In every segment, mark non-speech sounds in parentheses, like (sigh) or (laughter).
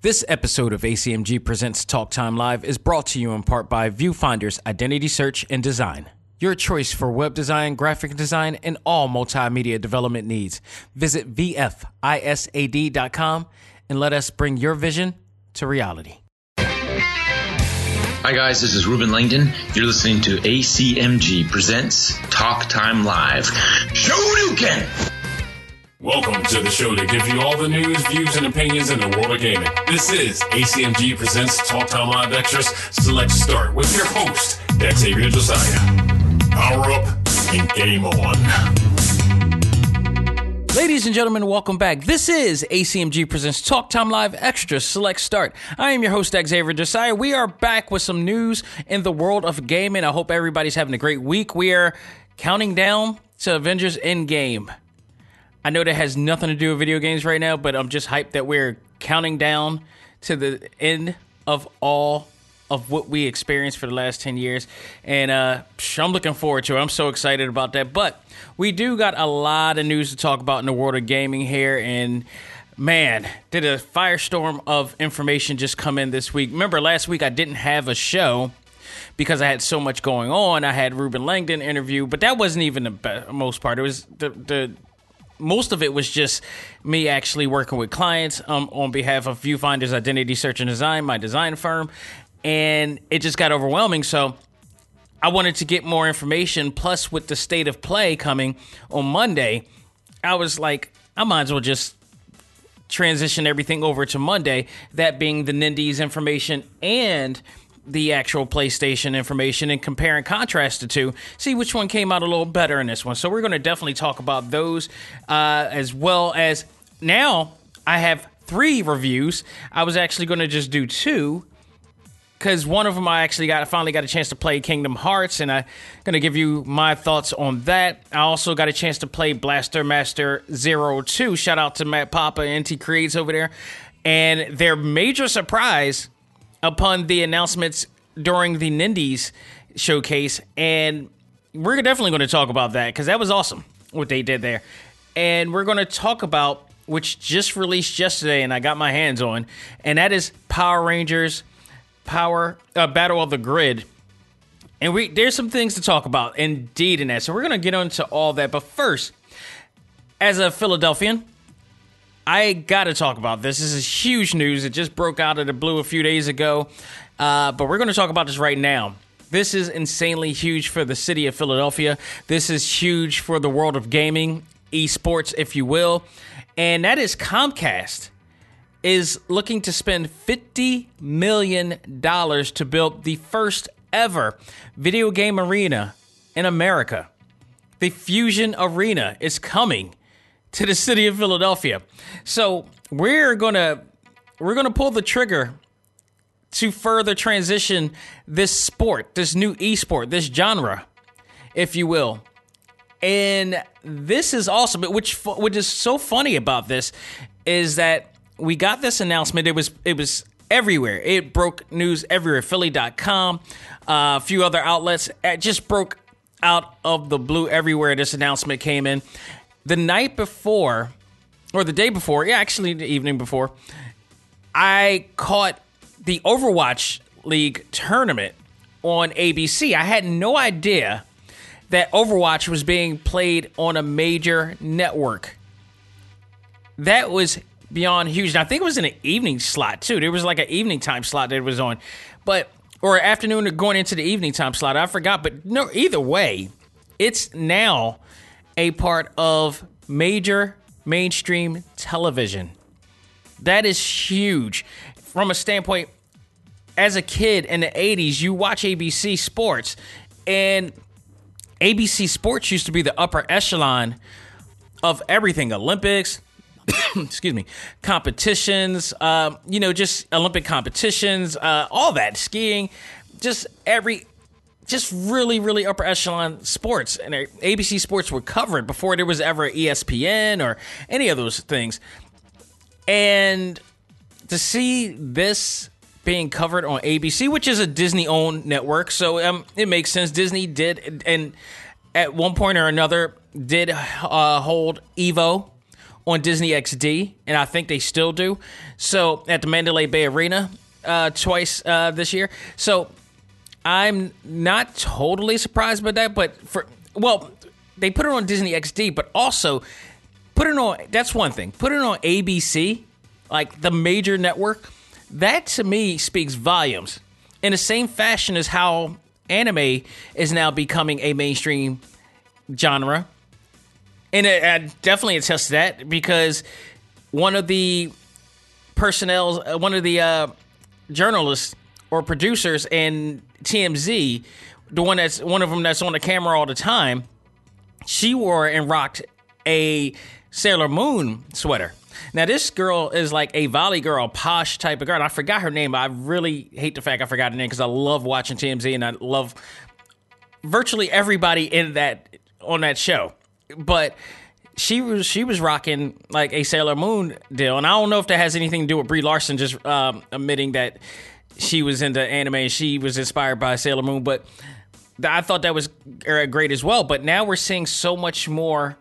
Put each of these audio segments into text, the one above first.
This episode of ACMG Presents Talk Time Live is brought to you in part by Viewfinder's Identity Search and Design. Your choice for web design, graphic design, and all multimedia development needs. Visit VFISAD.com and let us bring your vision to reality. Hi, guys, this is Ruben Langdon. You're listening to ACMG Presents Talk Time Live. Show Shoryuken! Welcome to the show to give you all the news, views, and opinions in the world of gaming. This is ACMG Presents Talk Time Live Extras Select Start with your host, Xavier Josiah. Power up and game on. Ladies and gentlemen, welcome back. This is ACMG Presents Talk Time Live Extra Select Start. I am your host, Xavier Josiah. We are back with some news in the world of gaming. I hope everybody's having a great week. We are counting down to Avengers Endgame. I know that has nothing to do with video games right now, but I'm just hyped that we're counting down to the end of all of what we experienced for the last 10 years. And uh, I'm looking forward to it. I'm so excited about that. But we do got a lot of news to talk about in the world of gaming here. And man, did a firestorm of information just come in this week. Remember, last week I didn't have a show because I had so much going on. I had Ruben Langdon interview, but that wasn't even the be- most part. It was the, the most of it was just me actually working with clients um, on behalf of Viewfinder's Identity Search and Design, my design firm, and it just got overwhelming. So I wanted to get more information. Plus, with the state of play coming on Monday, I was like, I might as well just transition everything over to Monday. That being the Nindies information and the actual PlayStation information and compare and contrast the two, see which one came out a little better in this one. So we're going to definitely talk about those uh, as well as now I have three reviews. I was actually going to just do two because one of them I actually got I finally got a chance to play Kingdom Hearts, and I'm gonna give you my thoughts on that. I also got a chance to play Blaster Master Zero Two. Shout out to Matt Papa and Inti Creates over there, and their major surprise upon the announcements during the Nindies showcase, and we're definitely going to talk about that because that was awesome what they did there. And we're going to talk about which just released yesterday, and I got my hands on, and that is Power Rangers Power uh, Battle of the Grid. And we there's some things to talk about indeed in that. So we're going to get into all that. But first, as a Philadelphian, I got to talk about this. This is huge news. It just broke out of the blue a few days ago. Uh, but we're going to talk about this right now. This is insanely huge for the city of Philadelphia. This is huge for the world of gaming, esports, if you will. And that is Comcast is looking to spend $50 million to build the first ever video game arena in America. The Fusion Arena is coming to the city of Philadelphia. So we're gonna we're gonna pull the trigger to further transition this sport, this new esport, this genre, if you will. And this is awesome. Which which is so funny about this is that we got this announcement. It was it was everywhere. It broke news everywhere. Philly.com, uh, a few other outlets. It just broke out of the blue everywhere. This announcement came in the night before, or the day before, yeah, actually the evening before, I caught the Overwatch League tournament on ABC. I had no idea that Overwatch was being played on a major network. That was beyond huge. And I think it was in an evening slot too. There was like an evening time slot that it was on, but or afternoon or going into the evening time slot. I forgot, but no. Either way, it's now a part of major mainstream television. That is huge from a standpoint. As a kid in the 80s, you watch ABC Sports, and ABC Sports used to be the upper echelon of everything Olympics, (coughs) excuse me, competitions, uh, you know, just Olympic competitions, uh, all that, skiing, just every just really, really upper echelon sports. And ABC Sports would cover it before there was ever ESPN or any of those things. And to see this being covered on ABC, which is a Disney owned network, so um, it makes sense. Disney did, and at one point or another, did uh, hold Evo on Disney XD, and I think they still do. So at the Mandalay Bay Arena uh, twice uh, this year. So I'm not totally surprised by that, but for well, they put it on Disney XD, but also put it on. That's one thing. Put it on ABC, like the major network. That to me speaks volumes. In the same fashion as how anime is now becoming a mainstream genre and it, I definitely attest to that because one of the personnel, uh, one of the uh, journalists or producers in TMZ, the one that's one of them that's on the camera all the time, she wore and rocked a Sailor Moon sweater. Now this girl is like a volley girl, posh type of girl. And I forgot her name. I really hate the fact I forgot her name because I love watching TMZ and I love virtually everybody in that on that show but she was she was rocking like a Sailor Moon deal, and I don't know if that has anything to do with Brie Larson just um, admitting that she was into anime she was inspired by Sailor Moon, but I thought that was uh, great as well. But now we're seeing so much more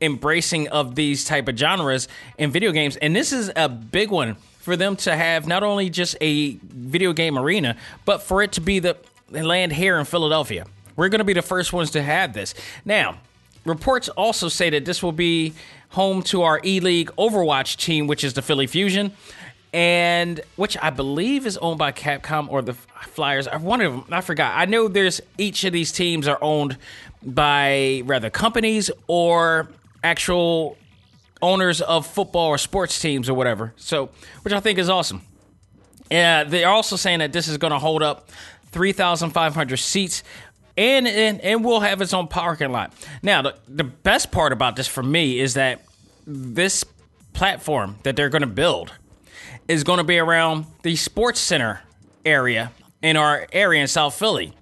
embracing of these type of genres in video games, and this is a big one for them to have not only just a video game arena, but for it to be the land here in Philadelphia. We're going to be the first ones to have this now Reports also say that this will be home to our E League Overwatch team, which is the Philly Fusion, and which I believe is owned by Capcom or the Flyers. I One of them, I forgot. I know there's each of these teams are owned by rather companies or actual owners of football or sports teams or whatever. So, which I think is awesome. Yeah, they're also saying that this is going to hold up 3,500 seats, and, and and we'll have its own parking lot. Now, the, the best part about this for me is that this platform that they're going to build is going to be around the sports center area in our area in South Philly.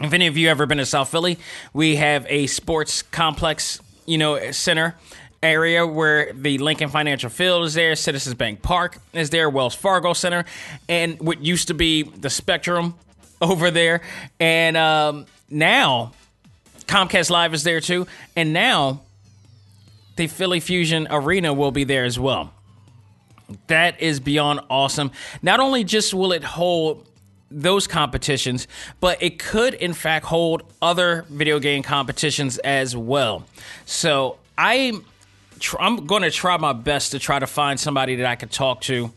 If any of you ever been to South Philly, we have a sports complex, you know, center area where the Lincoln Financial Field is there, Citizens Bank Park is there, Wells Fargo Center, and what used to be the Spectrum over there. And um, now Comcast Live is there too. And now the Philly Fusion Arena will be there as well. That is beyond awesome. Not only just will it hold those competitions, but it could in fact hold other video game competitions as well. So I I'm going to try my best to try to find somebody that I could talk to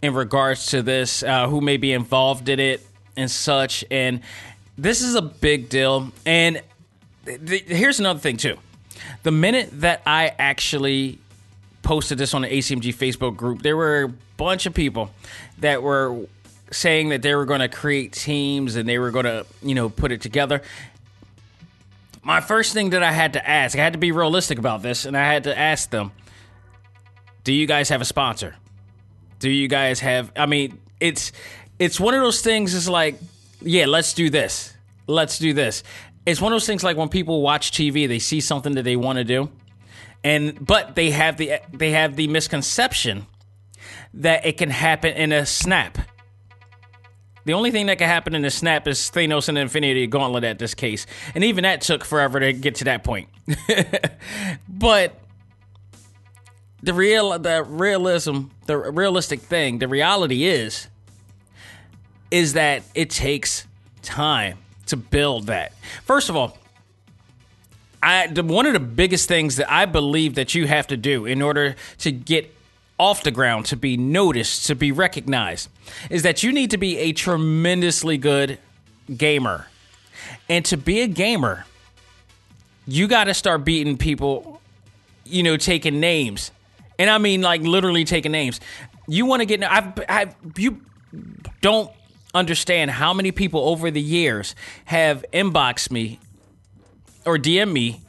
in regards to this, uh, who may be involved in it and such. And this is a big deal. And th- th- here's another thing, too. The minute that I actually posted this on the ACMG Facebook group, there were a bunch of people that were saying that they were going to create teams and they were going to, you know, put it together. My first thing that I had to ask, I had to be realistic about this, and I had to ask them, do you guys have a sponsor? Do you guys have, I mean, it's it's one of those things is like, yeah, let's do this. Let's do this. It's one of those things like when people watch TV, they see something that they want to do. And but they have the they have the misconception that it can happen in a snap. The only thing that can happen in a snap is Thanos and Infinity Gauntlet at this case. And even that took forever to get to that point. (laughs) but the real the realism, the realistic thing, the reality is is that it takes time to build that. First of all, I one of the biggest things that I believe that you have to do in order to get off the ground, to be noticed, to be recognized, is that you need to be a tremendously good gamer. And to be a gamer, you got to start beating people, you know, taking names. And I mean like literally taking names. You want to get I've, I've you don't understand how many people over the years have inboxed me or DM me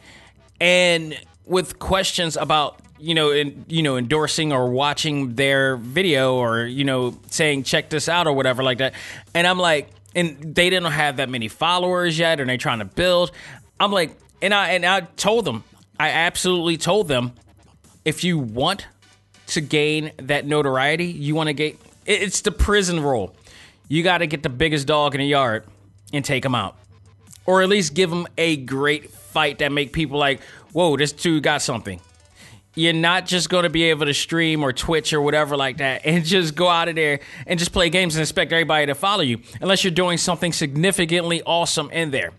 and with questions about you know in, you know endorsing or watching their video or you know saying check this out or whatever like that. And I'm like and they didn't have that many followers yet and they're trying to build. I'm like and I and I told them I absolutely told them if you want to gain that notoriety you want to get it's the prison rule. You got to get the biggest dog in the yard and take him out, or at least give him a great fight that make people like, "Whoa, this dude got something." you're not just going to be able to stream or Twitch or whatever like that (laughs) and just go out of there and just play games and expect everybody to follow you unless you're doing something significantly awesome in there.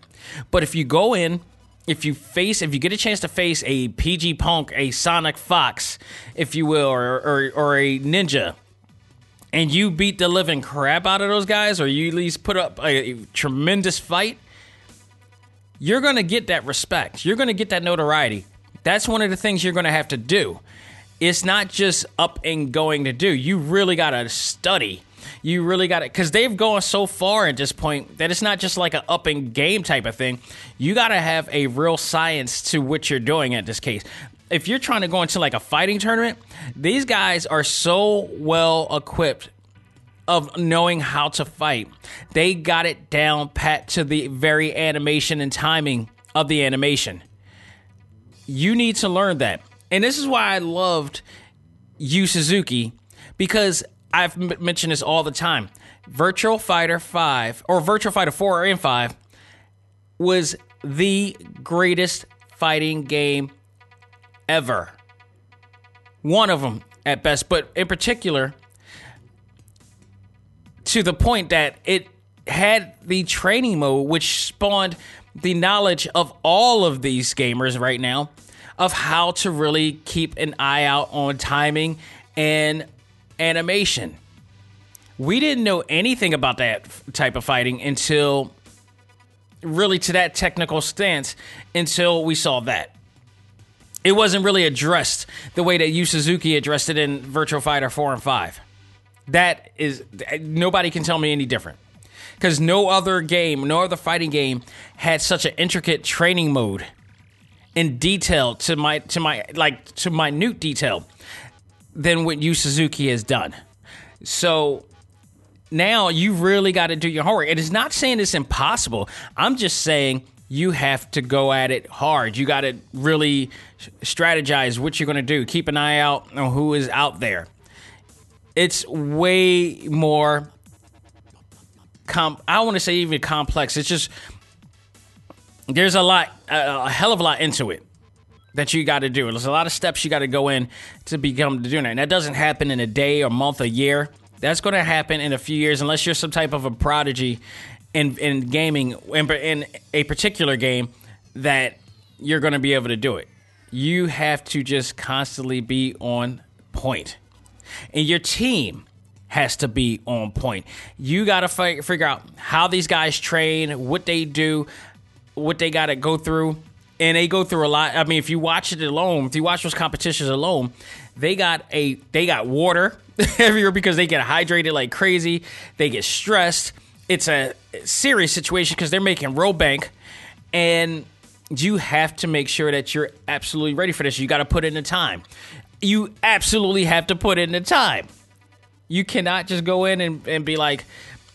But if you go in, if you face, if you get a chance to face a PG Punk, a Sonic Fox, if you will, or, or, or a Ninja, and you beat the living crap out of those guys, or you at least put up a, a tremendous fight, you're going to get that respect. You're going to get that notoriety. That's one of the things you're going to have to do. It's not just up and going to do. You really got to study. You really got to, because they've gone so far at this point that it's not just like an up and game type of thing. You got to have a real science to what you're doing at this case. If you're trying to go into like a fighting tournament, these guys are so well equipped of knowing how to fight. They got it down pat to the very animation and timing of the animation. You need to learn that. And this is why I loved Yu Suzuki because I've m- mentioned this all the time. Virtual Fighter 5 or Virtual Fighter 4 and 5 was the greatest fighting game ever. One of them at best, but in particular, to the point that it had the training mode, which spawned the knowledge of all of these gamers right now of how to really keep an eye out on timing and animation. We didn't know anything about that type of fighting until really to that technical stance until we saw that. It wasn't really addressed the way that Yu Suzuki addressed it in Virtual Fighter 4 and 5. That is nobody can tell me any different. Because no other game, no other fighting game had such an intricate training mode in detail to my to my like to minute detail than what Yu Suzuki has done. So now you really got to do your homework. It is not saying it's impossible. I'm just saying you have to go at it hard. You got to really strategize what you're going to do. Keep an eye out on who is out there. It's way more com I want to say even complex. It's just there's a lot a, hell of a lot into it that you got to do. There's a lot of steps you got to go in to become to doing that. And that doesn't happen in a day or month or year. That's going to happen in a few years unless you're some type of a prodigy in in gaming in, in a particular game that you're going to be able to do it. You have to just constantly be on point. And your team has to be on point. You got to fi- figure out how these guys train, what they do, what they got to go through. And they go through a lot. I mean, if you watch it alone, if you watch those competitions alone, they got a they got water (laughs) everywhere because they get hydrated like crazy. They get stressed. It's a serious situation because they're making row bank, and you have to make sure that you're absolutely ready for this. You got to put in the time. You absolutely have to put in the time. You cannot just go in and, and be like,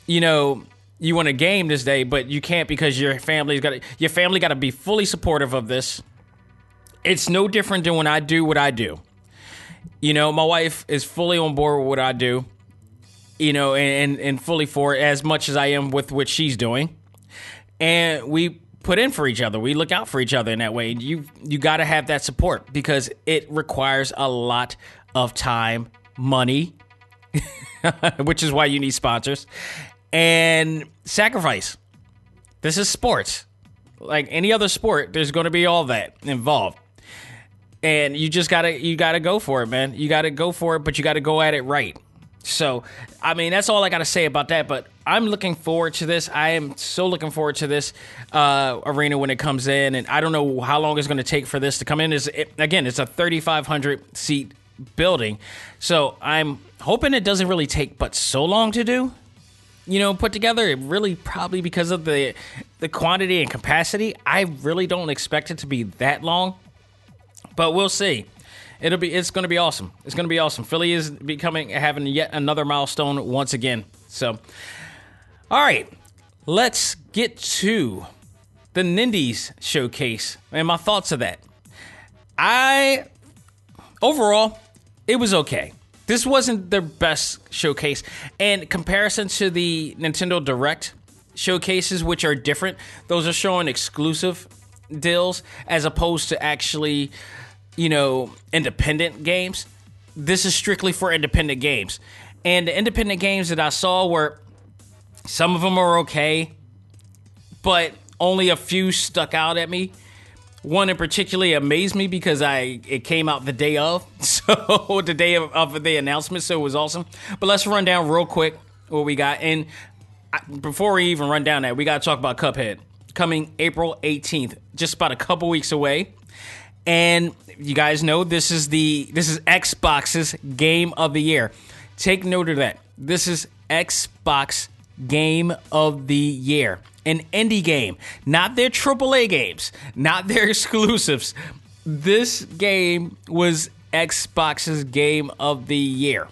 you know, you want a game this day, but you can't because your family's got your family got to be fully supportive of this. It's no different than when I do what I do. You know, my wife is fully on board with what I do. You know, and and, fully for it as much as I am with what she's doing, and we put in for each other. We look out for each other in that way. You you got to have that support because it requires a lot of time, money, (laughs) which is why you need sponsors and sacrifice. This is sports. Like any other sport, there's going to be all that involved. And you just got to you got to go for it, man. You got to go for it, but you got to go at it right. So, I mean, that's all I got to say about that. But I'm looking forward to this. I am so looking forward to this uh, arena when it comes in, and I don't know how long it's going to take for this to come in. Is it, again, it's a 3,500 seat building, so I'm hoping it doesn't really take but so long to do. You know, put together. It really probably because of the the quantity and capacity. I really don't expect it to be that long, but we'll see it'll be it's going to be awesome. It's going to be awesome. Philly is becoming having yet another milestone once again. So, all right, let's get to the Nindies showcase and my thoughts of that. I overall, it was okay. This wasn't their best showcase, and comparison to the Nintendo Direct showcases, which are different, those are showing exclusive deals as opposed to actually you know, independent games. This is strictly for independent games. And the independent games that I saw were some of them are okay, but only a few stuck out at me. One in particular amazed me because I it came out the day of, (laughs) so the day of, of the announcement, so it was awesome. But let's run down real quick what we got. And before we even run down that, we got to talk about Cuphead coming April 18th, just about a couple weeks away. And you guys know this is the this is Xbox's game of the year. Take note of that. This is Xbox game of the year. An indie game, not their AAA games, not their (laughs) exclusives. This game was Xbox's game of the year.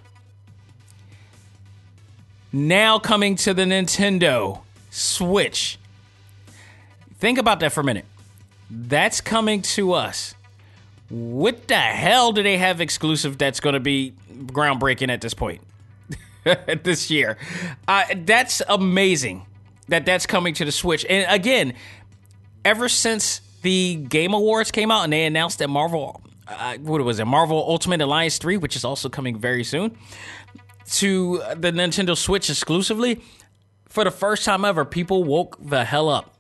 Now coming to the Nintendo Switch. Think about that for a minute. That's coming to us. What the hell do they have exclusive that's going to be groundbreaking at this point? (laughs) this year. Uh, that's amazing that that's coming to the Switch. And again, ever since the Game Awards came out and they announced that Marvel, uh, what was it, Marvel Ultimate Alliance 3, which is also coming very soon, to the Nintendo Switch exclusively, for the first time ever, people woke the hell up.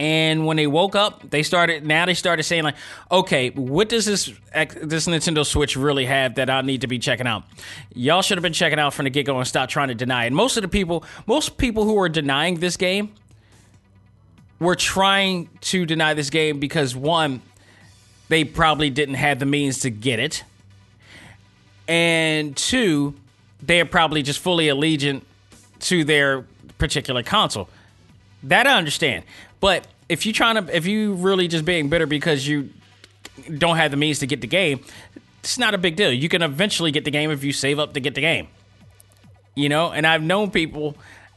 And when they woke up, they started. Now they started saying like, "Okay, what does this this Nintendo Switch really have that I need to be checking out?" Y'all should have been checking out from the get go and stop trying to deny it. Most of the people, most people who are denying this game, were trying to deny this game because one, they probably didn't have the means to get it, and two, they are probably just fully allegiant to their particular console. That I understand. But if you're trying to, if you really just being bitter because you don't have the means to get the game, it's not a big deal. You can eventually get the game if you save up to get the game. You know, and I've known people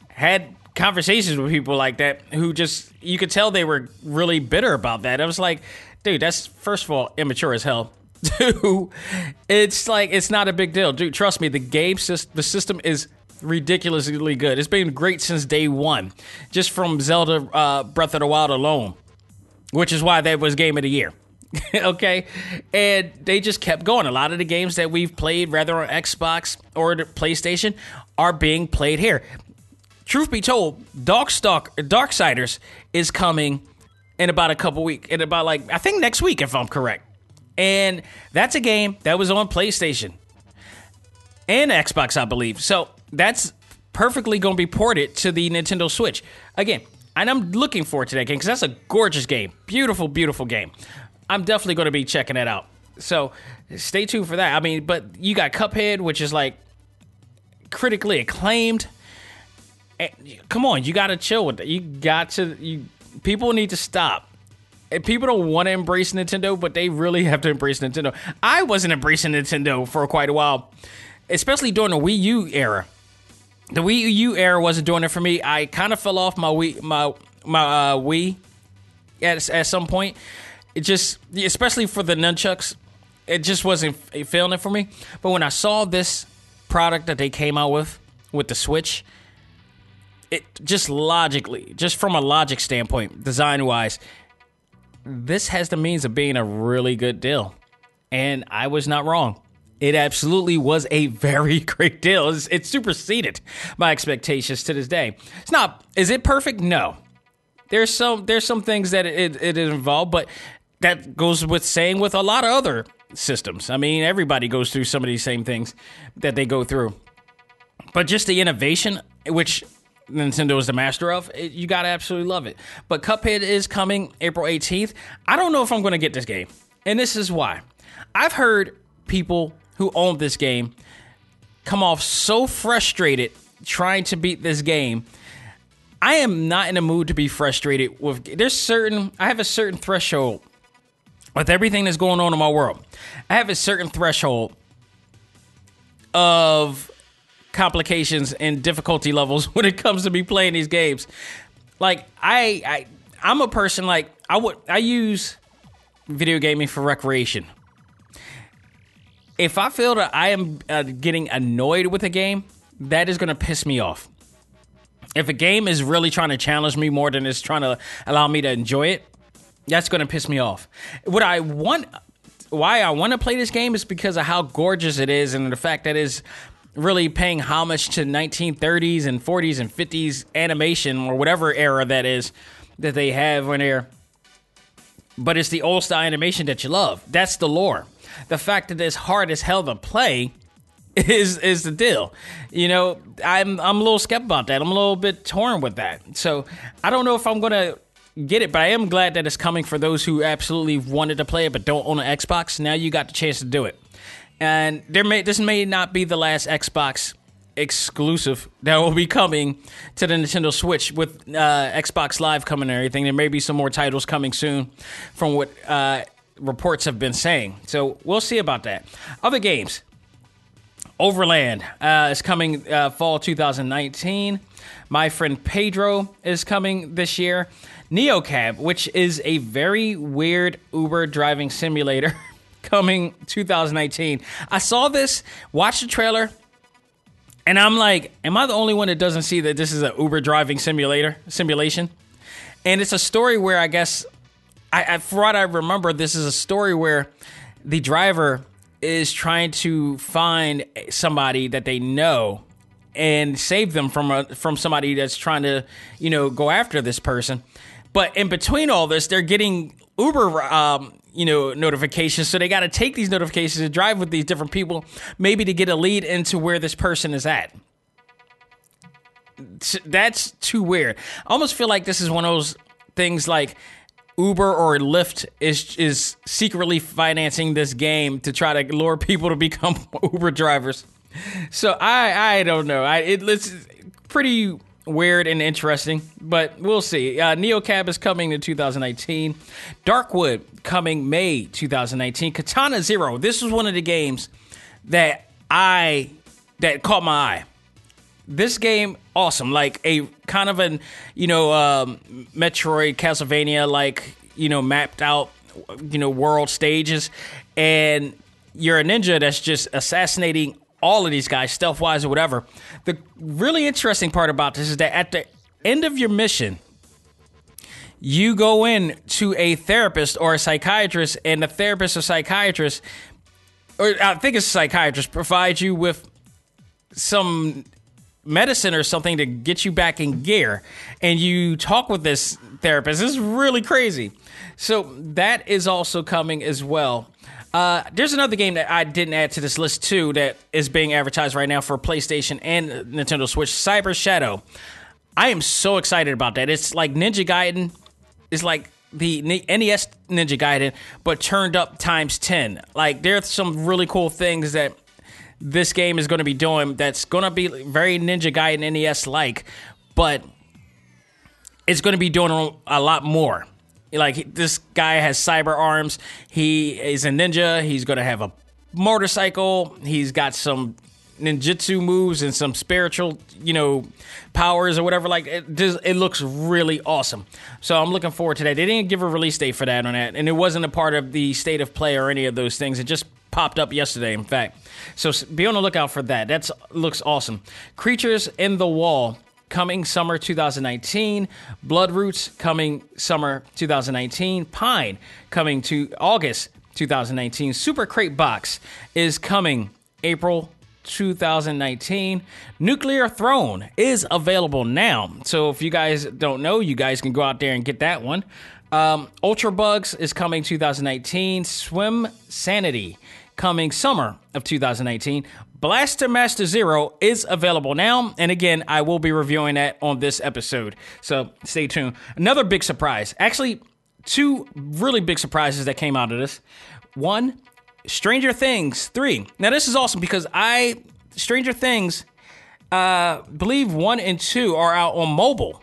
had conversations with people like that who just you could tell they were really bitter about that. I was like, dude, that's first of all immature as hell. (laughs) Two, it's like it's not a big deal, dude. Trust me, the game system, the system is ridiculously good. It's been great since day one, just from Zelda uh, Breath of the Wild alone, which is why that was game of the year. (laughs) okay, and they just kept going. A lot of the games that we've played, rather on Xbox or PlayStation, are being played here. Truth be told, Darkstalk Darksiders is coming in about a couple weeks. In about like I think next week, if I'm correct. And that's a game that was on PlayStation and Xbox, I believe. So that's perfectly going to be ported to the Nintendo Switch. Again, and I'm looking forward to that game because that's a gorgeous game. Beautiful, beautiful game. I'm definitely going to be checking that out. So stay tuned for that. I mean, but you got Cuphead, which is like critically acclaimed. Eh, come on, you got to chill with it. You got to. You people need to stop. And people don't want to embrace Nintendo, but they really have to embrace Nintendo. I wasn't embracing Nintendo for quite a while, especially during the Wii U era the Wii U era wasn't doing it for me. I kind of fell off my Wii my my uh, Wii at at some point. It just, especially for the nunchucks, it just wasn't feeling it for me. But when I saw this product that they came out with with the Switch, it just logically, just from a logic standpoint, design wise, this has the means of being a really good deal. And I was not wrong. It absolutely was a very (laughs) great deal. It's, it superseded my expectations to this day. It's not. Is it perfect? No. There's some. There's some things that it, it involved, but that goes with saying with a lot of other systems. I mean, everybody goes through some of these same things that they go through. But just the innovation, which Nintendo is the master of, it, you gotta absolutely love it. But Cuphead is coming April 18th. I don't know if I'm gonna get this game, and this is why. I've heard people who owned this game come off so frustrated trying to beat this game. I am not in a mood to be frustrated with there's certain I have a certain threshold with everything that's going on in my world. I have a certain threshold of complications and difficulty levels (laughs) when it comes to me playing these games. Like I I I'm a person like I would I use video gaming for recreation if I feel that I am uh, getting annoyed with a game, that is going to piss me off. If a game is really trying to challenge me more than it's trying to allow me to enjoy it, that's going to piss me off. What I want, why I want to play this game is because of how gorgeous it is and the fact that it's really paying homage to 1930s and 40s and 50s animation or whatever era that is that they have when they're but it's the old style animation that you love. That's the lore. The fact that it's hard as hell to play (laughs) is is the deal. You know, I'm I'm a little skeptical about that. I'm a little bit torn with that. So I don't know if I'm gonna get it, but I am glad that it's coming for those who absolutely wanted to play it but don't own an Xbox. Now you got the chance to do it. And there may this may not be the last Xbox exclusive that will be coming to the Nintendo Switch with uh, Xbox Live coming and everything. There may be some more titles coming soon from what uh, reports have been saying. So we'll see about that. Other games. Overland uh, is coming uh, fall 2019. My friend Pedro is coming this year. NeoCab, which is a very weird Uber driving simulator, (laughs) coming 2019. I saw this, watched the trailer, and I'm like, am I the only one that doesn't see that this is an Uber driving simulator simulation? And it's a story where I guess, I, I for what I remember, this is a story where the driver is trying to find somebody that they know and save them from a, from somebody that's trying to, you know, go after this person. But in between all this, they're getting Uber, um, you know, notifications. So they got to take these notifications and drive with these different people, maybe to get a lead into where this person is at. That's too weird. I almost feel like this is one of those things like Uber or Lyft is is secretly financing this game to try to lure people to become (laughs) Uber drivers. So I I don't know. I it, it's pretty weird and interesting, but we'll see. Uh, NeoCab is coming in 2019. Darkwood coming May 2019. Katana Zero. This was one of the games that I that caught my eye. This game awesome, like a kind of an you know um, Metroid Castlevania like you know mapped out you know world stages, and you're a ninja that's just assassinating all of these guys, stealth wise or whatever. The really interesting part about this is that at the end of your mission, you go in to a therapist or a psychiatrist, and the therapist or psychiatrist, or I think it's a psychiatrist, provides you with some medicine or something to get you back in gear. And you talk with this therapist. This is really crazy. So that is also coming as well. Uh, there's another game that I didn't add to this list too that is being advertised right now for PlayStation and Nintendo Switch. Cyber Shadow. I am so excited about that. It's like Ninja Gaiden. It's like the NES Ninja Gaiden, but turned up times ten. Like there's some really cool things that this game is going to be doing. That's going to be very Ninja Guy Gaiden NES like, but it's going to be doing a lot more. Like this guy has cyber arms. He is a ninja. He's gonna have a motorcycle. He's got some ninjutsu moves and some spiritual, you know, powers or whatever. Like it, just, it looks really awesome. So I'm looking forward to that. They didn't give a release date for that on that, and it wasn't a part of the state of play or any of those things. It just popped up yesterday, in fact. So be on the lookout for that. That looks awesome. Creatures in the Wall coming summer 2019. Bloodroots coming summer 2019. Pine coming to August 2019. Super Crate Box is coming April 2019. Nuclear Throne is available now. So if you guys don't know, you guys can go out there and get that one. Um, Ultra Bugs is coming 2019. Swim Sanity coming summer of 2018. Blaster Master Zero is available now. And again, I will be reviewing that on this episode. So stay tuned. Another big surprise. Actually, two really big surprises that came out of this. One, Stranger Things 3. Now, this is awesome because I, Stranger Things, uh, believe one and two are out on mobile.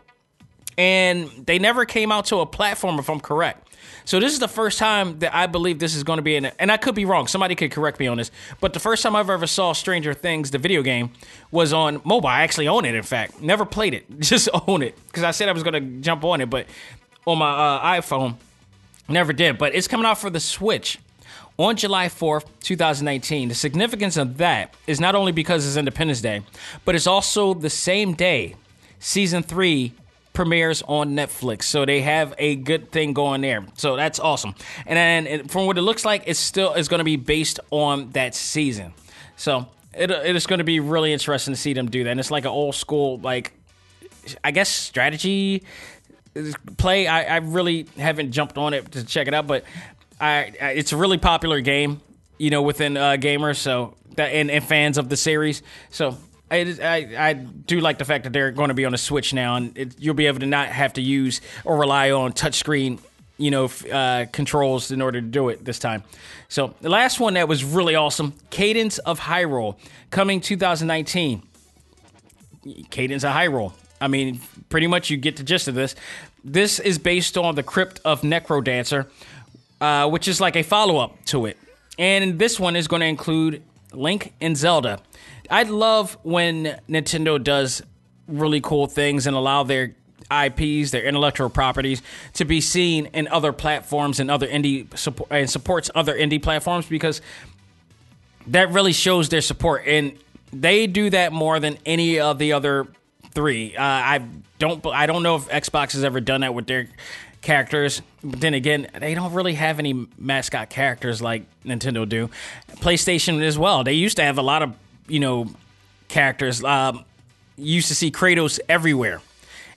And they never came out to a platform, if I'm correct. So this is the first time that I believe this is going to be in, and I could be wrong. Somebody could correct me on this. But the first time I've ever saw Stranger Things, the video game, was on mobile. I actually own it. In fact, never played it, (laughs) just own it because I said I was going to jump on it, but on my uh, iPhone, never did. But it's coming out for the Switch on July 4th, 2019. The significance of that is not only because it's Independence Day, but it's also the same day season three premieres on Netflix. So they have a good thing going there. So that's awesome. And then from what it looks like, it's still is going to be based on that season. So it, it is going to be really interesting to see them do that. And it's like an old school, like I guess strategy play. I, I really haven't jumped on it to check it out, but I, I it's a really popular game, you know, within uh, gamers. So that and, and fans of the series. So I, I, I, do like the fact that they're going to be on a Switch now, and it, you'll be able to not have to use or rely on touchscreen, you know, uh, controls in order to do it this time. So the last one that was really awesome, Cadence of Hyrule, coming 2019. Cadence of Hyrule. I mean, pretty much you get the gist of this. This is based on the Crypt of Necrodancer, uh, which is like a follow up to it. And this one is going to include Link and Zelda. I love when Nintendo does really cool things and allow their IPs, their intellectual properties, to be seen in other platforms and other indie support and supports other indie platforms because that really shows their support and they do that more than any of the other three. Uh, I don't I don't know if Xbox has ever done that with their characters. But then again, they don't really have any mascot characters like Nintendo do. PlayStation as well. They used to have a lot of you know characters. Um, used to see Kratos everywhere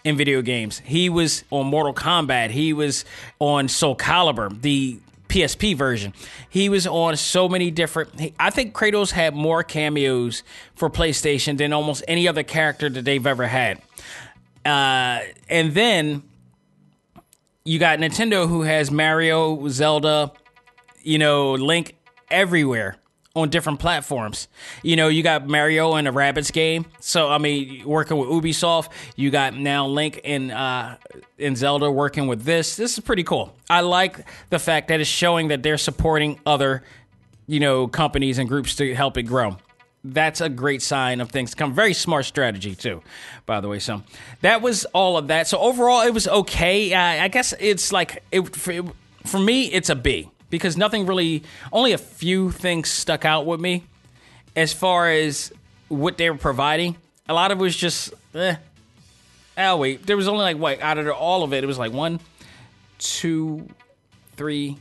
in video games. He was on Mortal Kombat. He was on Soul Calibur, the PSP version. He was on so many different. I think Kratos had more cameos for PlayStation than almost any other character that they've ever had. Uh, and then you got Nintendo who has Mario, Zelda, you know, Link everywhere on different platforms. You know, you got Mario in a Rabbids game. So I mean, working with Ubisoft, you got now Link and uh and Zelda working with this. This is pretty cool. I like the fact that it's showing that they're supporting other, you know, companies and groups to help it grow that's a great sign of things to come. Very smart strategy too, by the way. So that was all of that. So overall, it was okay. Uh, I guess it's like it for, for, me, it's a B because nothing really, only a few things stuck out with me as far as what they were providing. A lot of it was just, eh. Oh wait, there was only like what out of all of it, it was like one, two, three,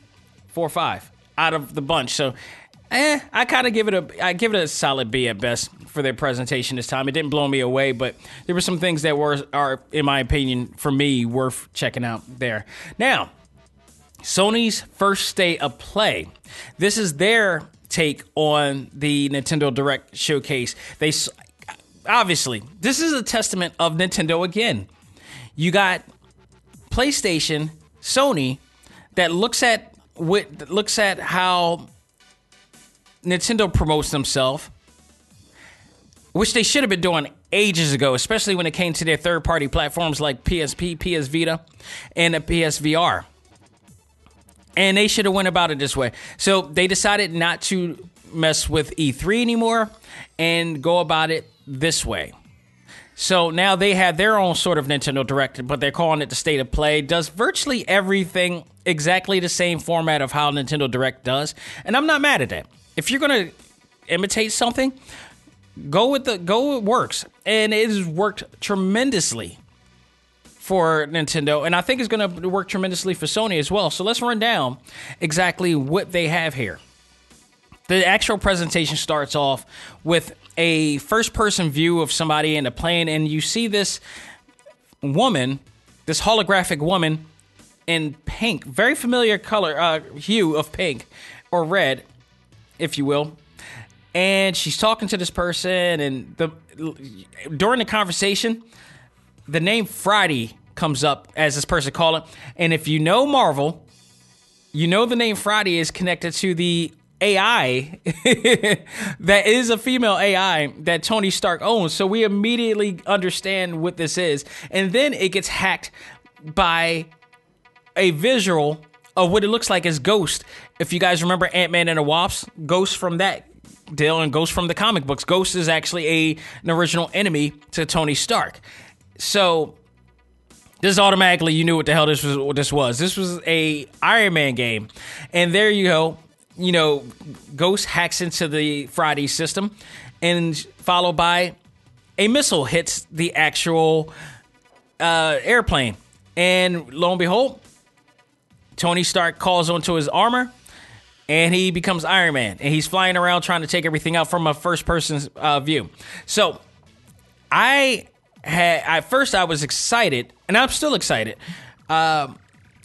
four, five out of the bunch. So eh, I kind of give it a I give it a solid B at best for their presentation this time. It didn't blow me away, but there were some things that were are in my opinion for me worth checking out there. Now, Sony's first state of play. This is their take on the Nintendo Direct showcase. They obviously this is a testament of Nintendo again. You got PlayStation, Sony that looks at what looks at how Nintendo promotes themselves, which they should have been doing ages ago, especially when it came to their third party platforms like PSP, PS Vita, and the PSVR. And they should have went about it this way. So they decided not to mess with E3 anymore and go about it this way. So now they have their own sort of Nintendo Direct, but they're calling it the State of Play. Does virtually everything exactly the same format of how Nintendo Direct does, and I'm not mad at that if you're gonna imitate something, go with the go. It works, and it has worked tremendously for Nintendo, and I think it's going to work tremendously for Sony as well. So let's run down exactly what they have here. The actual presentation starts off with a first person view of somebody in a plane, and you see this woman, this holographic woman in pink, very familiar color, uh, hue of pink or red, if you will. And she's talking to this person, and the during the conversation, the name Friday comes up as this person called it. And if you know Marvel, you know the name Friday is connected to the AI (laughs) that is a female AI that Tony Stark owns. So we immediately understand what this is. And then it gets hacked by a visual of what it looks like as Ghost. If you guys remember Ant Man and the Wasp, Ghost from that deal and Ghost from the comic books. Ghost is actually a, an original enemy to Tony Stark. So this automatically you knew what the hell this was what this was. This was a Iron Man game. And there you go. You know, Ghost hacks into the Friday system and followed by a missile hits the actual uh, airplane, and lo and behold, Tony Stark calls onto his armor and he becomes Iron Man, and he's flying around trying to take everything out from a first person uh, view. So, I had at first I was excited, and I'm still excited uh,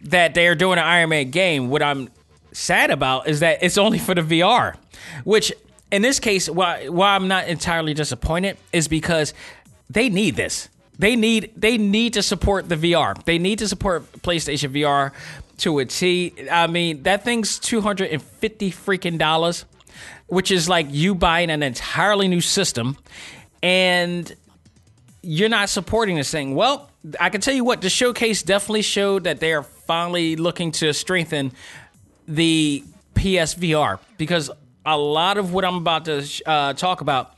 that they are doing an Iron Man game. What I'm sad about is that it's only for the VR, which in this case, why why I'm not entirely disappointed is because they need this. They need they need to support the VR. They need to support PlayStation VR to a T. I mean, that thing's two hundred and fifty freaking dollars, which is like you buying an entirely new system, and you're not supporting this thing. Well, I can tell you what, the showcase definitely showed that they are finally looking to strengthen the PSVR because a lot of what I'm about to uh, talk about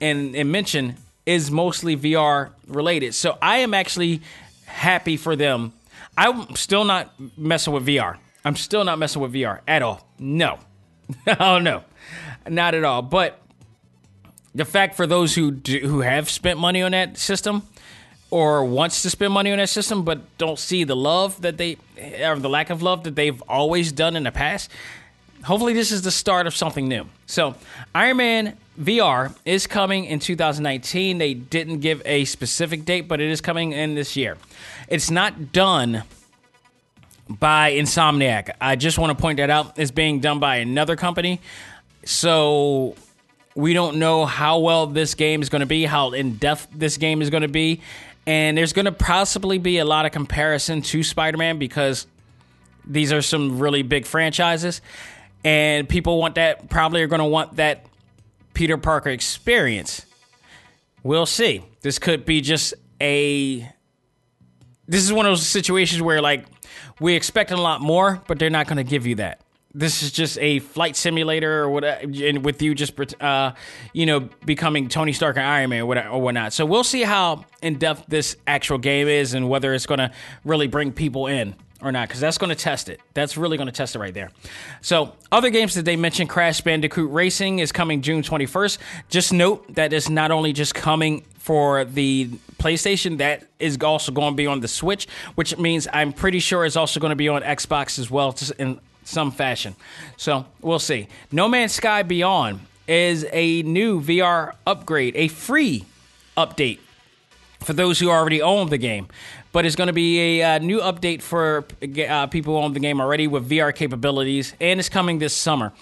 and, and mention is mostly VR related. So I am actually happy for them. I'm still not messing with VR. I'm still not messing with VR at all. No. (laughs) oh no. Not at all. But the fact for those who do, who have spent money on that system or wants to spend money on that system but don't see the love that they or the lack of love that they've always done in the past hopefully this is the start of something new. So iron man vr is coming in 2019 they didn't give a specific date but it is coming in this year. It's not done by insomniac. I just want to point that out. It's being done by another company. So we don't know how well this game is going to be, how in depth this game is going to be. And there's going to possibly be a lot of comparison to Spider Man because these are some really big franchises. And people want that, probably are going to want that Peter Parker experience. We'll see. This could be just a. This is one of those situations where, like, we expect a lot more, but they're not going to give you that this is just a flight simulator or whatever, and with you just uh, you know becoming Tony Stark and Iron Man or, whatnot. So we'll see how in depth this actual game is and whether it's going to really bring people in or not, because that's going to test it. That's really going to test it right there. So other games that they mentioned, Crash Bandicoot Racing is coming June 21st. Just note that it's not only just coming for the PlayStation, that is also going to be on the Switch, which means I'm pretty sure it's also going to be on Xbox as well. In some fashion. So we'll see. No Man's Sky Beyond is a new VR upgrade, a free update for those who already own the game. But it's going to be a uh, new update for uh, people who own the game already with VR capabilities, and it's coming this summer.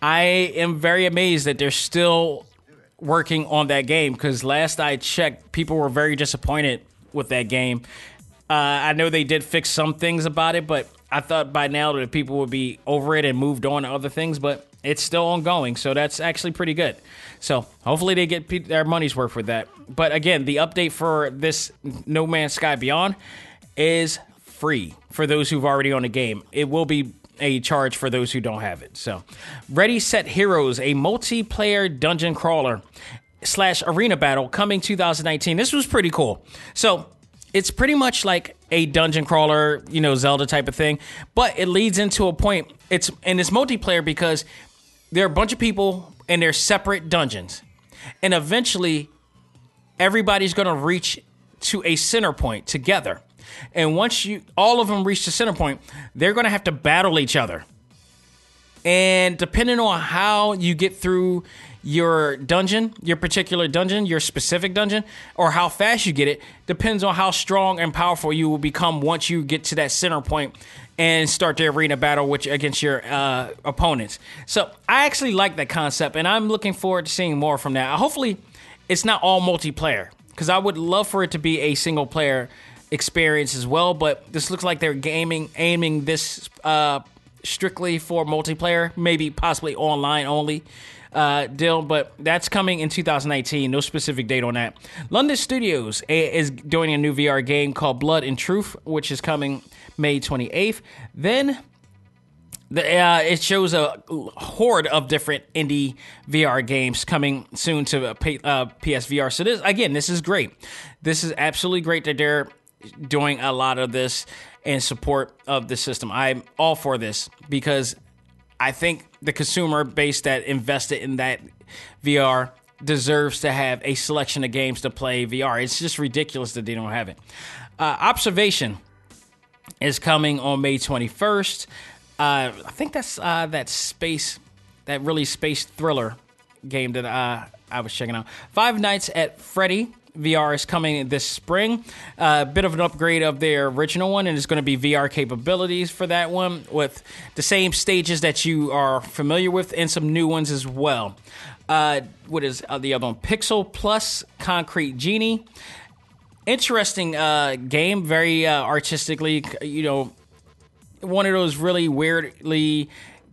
I am very amazed that they're still working on that game because last I checked, people were very disappointed with that game. Uh, I know they did fix some things about it, but I thought by now that people would be over it and moved on to other things, but it's still ongoing. So that's actually pretty good. So hopefully they get their money's worth with that. But again, the update for this No Man's Sky Beyond is free for those who've already owned the game. It will be a charge for those who don't have it. So, Ready Set Heroes, a multiplayer dungeon crawler slash arena battle coming 2019. This was pretty cool. So it's pretty much like a dungeon crawler, you know, Zelda type of thing, but it leads into a point. It's and it's multiplayer because there are a bunch of people and they're separate dungeons, and eventually everybody's going to reach to a center point together. And once you all of them reach the center point, they're going to have to battle each other. And depending on how you get through your dungeon, your particular dungeon, your specific dungeon, or how fast you get it depends on how strong and powerful you will become once you get to that center point and start the arena battle which against your uh, opponents. So I actually like that concept, and I'm looking forward to seeing more from that. Hopefully, it's not all multiplayer because I would love for it to be a single player experience as well. But this looks like they're gaming aiming this uh, strictly for multiplayer, maybe possibly online only uh, deal, but that's coming in 2019. No specific date on that. London Studios is doing a new VR game called Blood and Truth, which is coming May 28th. Then the, uh, it shows a horde of different indie VR games coming soon to uh, PSVR. So this again, this is great. This is absolutely great that they're doing a lot of this in support of the system. I'm all for this because I think the consumer base that invested in that VR deserves to have a selection of games to play VR. It's just ridiculous that they don't have it. Uh, Observation is coming on May 21st. Uh, I think that's uh, that space, that really space thriller game that uh, I was checking out. Five Nights at Freddy VR is coming this spring. A uh, bit of an upgrade of their original one, and it's going to be VR capabilities for that one with the same stages that you are familiar with and some new ones as well. Uh, what is uh, the other one? Pixelopus Concrete Genie. Interesting uh, game, very uh, artistically, you know, one of those really weirdly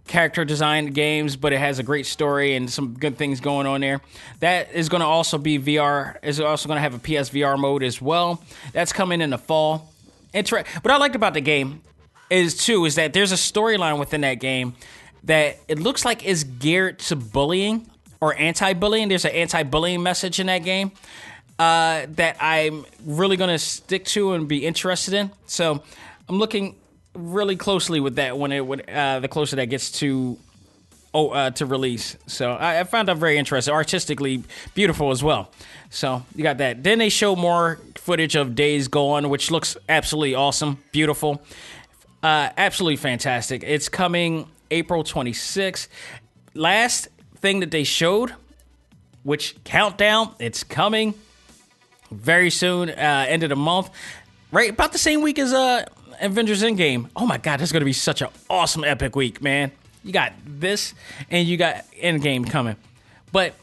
character design games, but it has a great story and some good things going on there. That is going to also be VR. Is also going to have a PSVR mode as well. That's coming in the fall. Inter- what I liked about the game is too is that there's a storyline within that game that it looks like is geared to bullying or anti-bullying. There's an anti-bullying message in that game uh, that I'm really going to stick to and be interested in. So I'm looking really closely with that when it would uh, the closer that gets to oh uh, to release. So I, I, found that very interesting, artistically beautiful as well. So you got that. Then they show more footage of Days Gone, which looks absolutely awesome, beautiful, uh, absolutely fantastic. It's coming April 26th. Last thing that they showed, which countdown, it's coming very soon, uh, end of the month, right about the same week as uh Avengers Endgame. Oh my god, this is gonna be such an awesome epic week, man. You got this and you got Endgame coming. But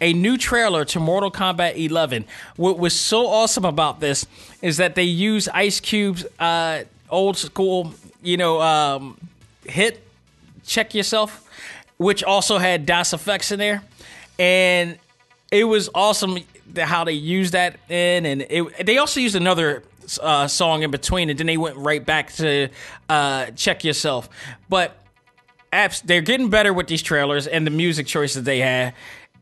a new trailer to Mortal Kombat 11. What was so awesome about this is that they use Ice Cube's uh, old school, you know, um, hit check yourself, which also had Das EFX in there, and it was awesome how they used that in, and it, they also used another uh, song in between, and then they went right back to uh, check yourself. But apps, they're getting better with these trailers and the music choices they have.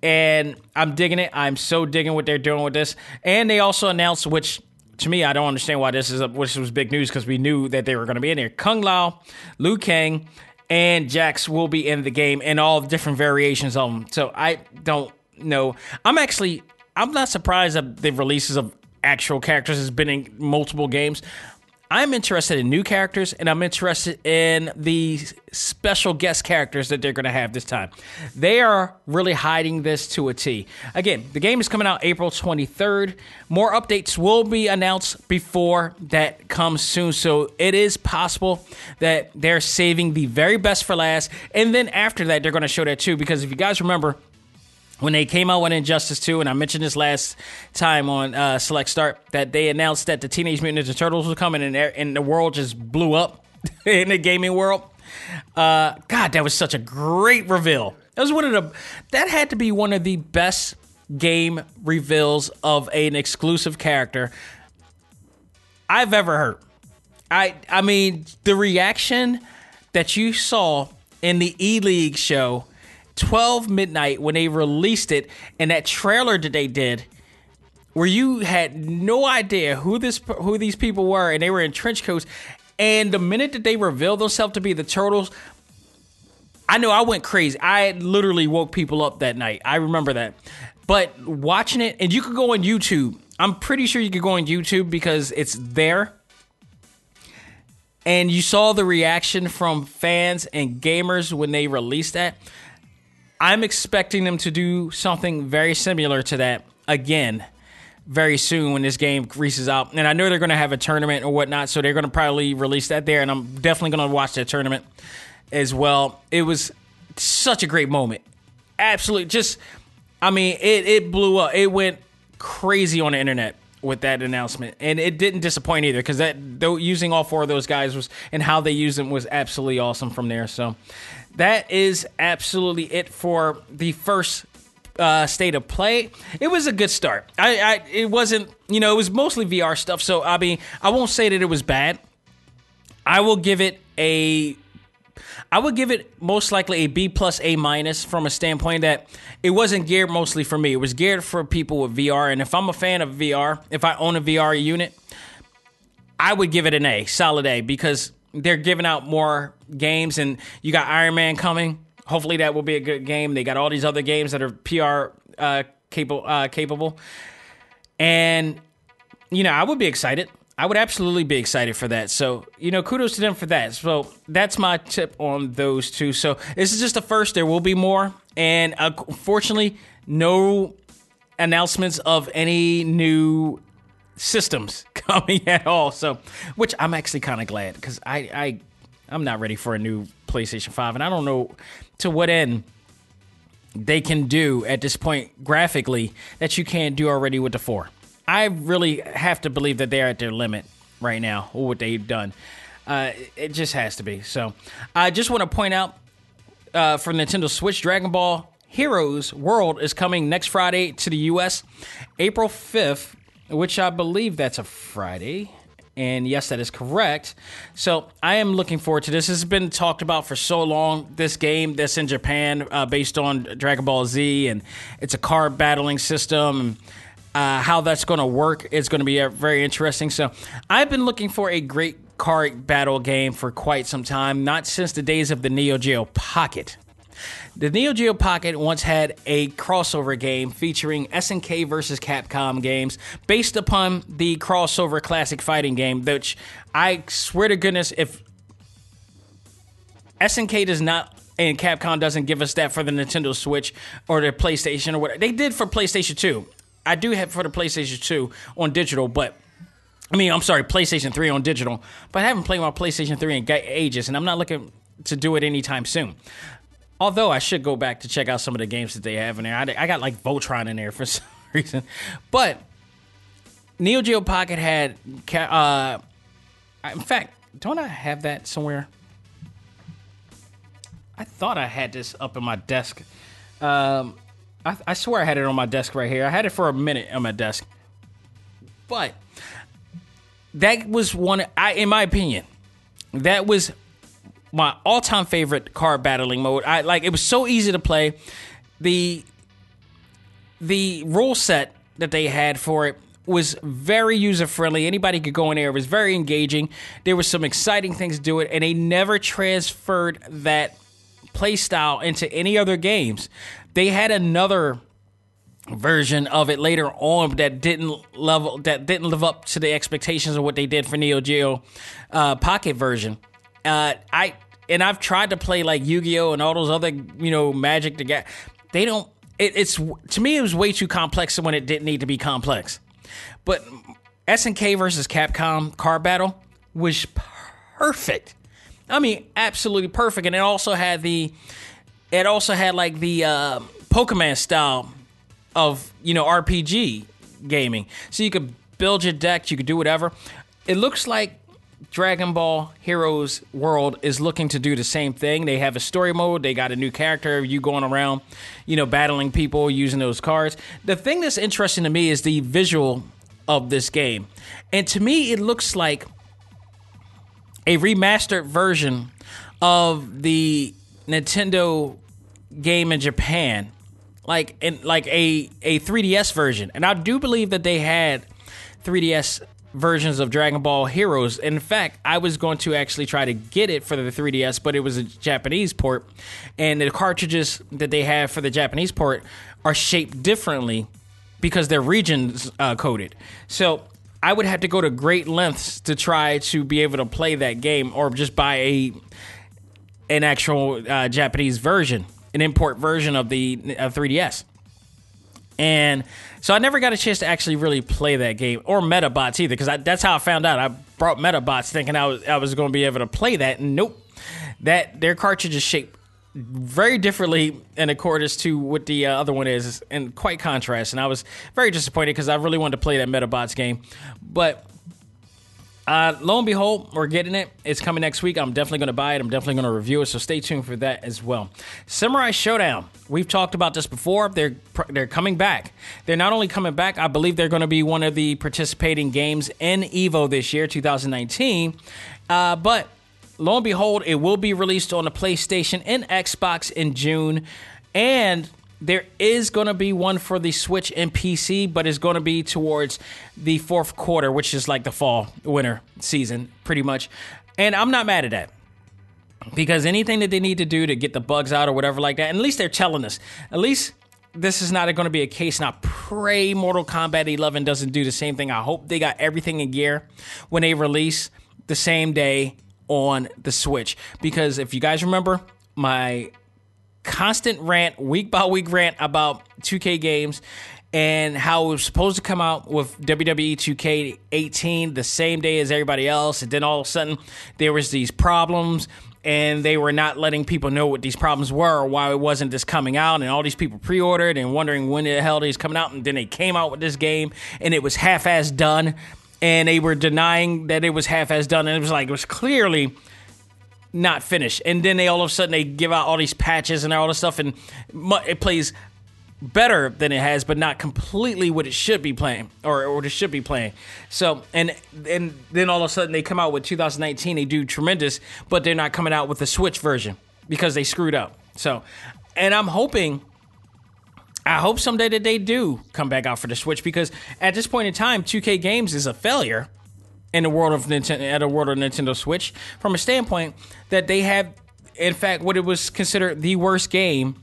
And I'm digging it. I'm so digging what they're doing with this. And they also announced, which to me, I don't understand why this is a, which was big news because we knew that they were going to be in there. Kung Lao, Liu Kang, and Jax will be in the game and all different variations of them. So I don't know. I'm actually I'm not surprised at the releases of actual characters has been in multiple games. I'm interested in new characters and I'm interested in the special guest characters that they're going to have this time. They are really hiding this to a T. Again, the game is coming out April 23rd. More updates will be announced before that comes soon. So it is possible that they're saving the very best for last. And then after that, they're going to show that too. Because if you guys remember, when they came out with Injustice 2, and I mentioned this last time on uh, Select Start, that they announced that the Teenage Mutant Ninja Turtles were coming, and, and the world just blew up (laughs) in the gaming world. Uh, God, that was such a great reveal. That was one of the that had to be one of the best game reveals of an exclusive character I've ever heard. I I mean the reaction that you saw in the E League show 12 midnight when they released it and that trailer that they did where you had no idea who this who these people were and they were in trench coats and the minute that they revealed themselves to be the turtles I know I went crazy. I literally woke people up that night. I remember that. But watching it and you could go on YouTube. I'm pretty sure you could go on YouTube because it's there. And you saw the reaction from fans and gamers when they released that. I'm expecting them to do something very similar to that again very soon when this game reaches out. And I know they're going to have a tournament or whatnot, so they're going to probably release that there. And I'm definitely going to watch that tournament as well. It was such a great moment. Absolutely. Just, I mean, it, it blew up. It went crazy on the internet with that announcement, and it didn't disappoint either because that though using all four of those guys was and how they used them was absolutely awesome from there. So that is absolutely it for the first uh, state of play. It was a good start. I, I it wasn't you know it was mostly VR stuff. So I mean I won't say that it was bad. I will give it a I would give it most likely a B plus A minus from a standpoint that it wasn't geared mostly for me. It was geared for people with VR. And if I'm a fan of VR, if I own a VR unit, I would give it an A, solid A, because they're giving out more games and you got Iron Man coming. Hopefully that will be a good game. They got all these other games that are PR uh, capable. Uh, capable, and you know, I would be excited. I would absolutely be excited for that. So, you know, kudos to them for that. So, that's my tip on those two. So, this is just the first. There will be more. And unfortunately, no announcements of any new systems coming (laughs) at all. So, which I'm actually kind of glad because I, I, I'm not ready for a new PlayStation 5. And I don't know to what end they can do at this point graphically that you can't do already with the 4. I really have to believe that they're at their limit right now with what they've done. Uh, it just has to be. So I just want to point out uh, for Nintendo Switch, Dragon Ball Heroes World is coming next Friday to the US, April 5th, which I believe that's a Friday. And yes, that is correct. So I am looking forward to this. This has been talked about for so long. This game that's in Japan, uh, based on Dragon Ball Z, and it's a card battling system. Uh, how that's going to work is going to be uh, very interesting. So, I've been looking for a great card battle game for quite some time, not since the days of the Neo Geo Pocket. The Neo Geo Pocket once had a crossover game featuring SNK versus Capcom games based upon the crossover classic fighting game, which I swear to goodness, if SNK does not and Capcom doesn't give us that for the Nintendo Switch or the PlayStation or whatever, they did for PlayStation 2. I do have for the PlayStation 2 on digital, but I mean, I'm sorry, PlayStation 3 on digital, but I haven't played my PlayStation 3 in ages, and I'm not looking to do it anytime soon. Although I should go back to check out some of the games that they have in there. I, I got like Voltron in there for (laughs) some reason, but Neo Geo Pocket had. Uh, in fact, don't I have that somewhere? I thought I had this up in my desk. Um, I, I swear I had it on my desk right here. I had it for a minute on my desk, but that was one. I, in my opinion, that was my all-time favorite card battling mode. I like it was so easy to play. The the rule set that they had for it was very user friendly. Anybody could go in there. It was very engaging. There was some exciting things to do it, and they never transferred that play style into any other games. They had another version of it later on that didn't level that didn't live up to the expectations of what they did for Neo Geo uh, Pocket version. Uh, I and I've tried to play like Yu Gi Oh and all those other you know Magic to get. They don't. It, it's to me it was way too complex when it didn't need to be complex. But SNK versus Capcom card battle was perfect. I mean, absolutely perfect, and it also had the it also had like the uh, Pokemon style of you know RPG gaming, so you could build your deck, you could do whatever. It looks like Dragon Ball Heroes World is looking to do the same thing. They have a story mode. They got a new character. You going around, you know, battling people using those cards. The thing that's interesting to me is the visual of this game, and to me, it looks like a remastered version of the Nintendo game in Japan, like in like a a 3DS version. And I do believe that they had 3DS versions of Dragon Ball Heroes. In fact, I was going to actually try to get it for the 3DS, but it was a Japanese port, and the cartridges that they have for the Japanese port are shaped differently because they're regions uh, coded. So I would have to go to great lengths to try to be able to play that game, or just buy a an actual uh, Japanese version, an import version of the uh, 3DS. And so I never got a chance to actually really play that game or Medabots either, because that's how I found out. I brought Medabots thinking I was I was going to be able to play that, and nope, that their cartridge is shaped very differently in accordance to what the uh, other one is, and quite contrast. And I was very disappointed because I really wanted to play that Medabots game, but uh, lo and behold, we're getting it. It's coming next week. I'm definitely going to buy it. I'm definitely going to review it. So stay tuned for that as well. Samurai Shodown. We've talked about this before. They're they're coming back. They're not only coming back. I believe they're going to be one of the participating games in Evo this year, 2019. Uh, but lo and behold, it will be released on the PlayStation and Xbox in June, and there is going to be one for the Switch and PC, but it's going to be towards the fourth quarter, which is like the fall, winter season, pretty much. And I'm not mad at that because anything that they need to do to get the bugs out or whatever like that, at least they're telling us. At least this is not going to be a case, I pray Mortal Kombat 11 doesn't do the same thing. I hope they got everything in gear when they release the same day on the Switch. Because if you guys remember, my constant rant, week by week rant about 2K games and how it was supposed to come out with WWE 2K18 the same day as everybody else. And then all of a sudden, there was these problems and they were not letting people know what these problems were or why it wasn't just coming out. And all these people pre-ordered and wondering when the hell these coming out. And then they came out with this game and it was half-ass done. And they were denying that it was half-ass done. And it was like it was clearly not finished and then they all of a sudden they give out all these patches and all this stuff and it plays better than it has, but not completely what it should be playing or what it should be playing. So and and then all of a sudden they come out with 2019, they do tremendous, but they're not coming out with the Switch version because they screwed up. So, and I'm hoping. I hope someday that they do come back out for the Switch because at this point in time, 2K Games is a failure in the world of Nintendo at a world of Nintendo Switch from a standpoint that they have, in fact, what it was considered the worst game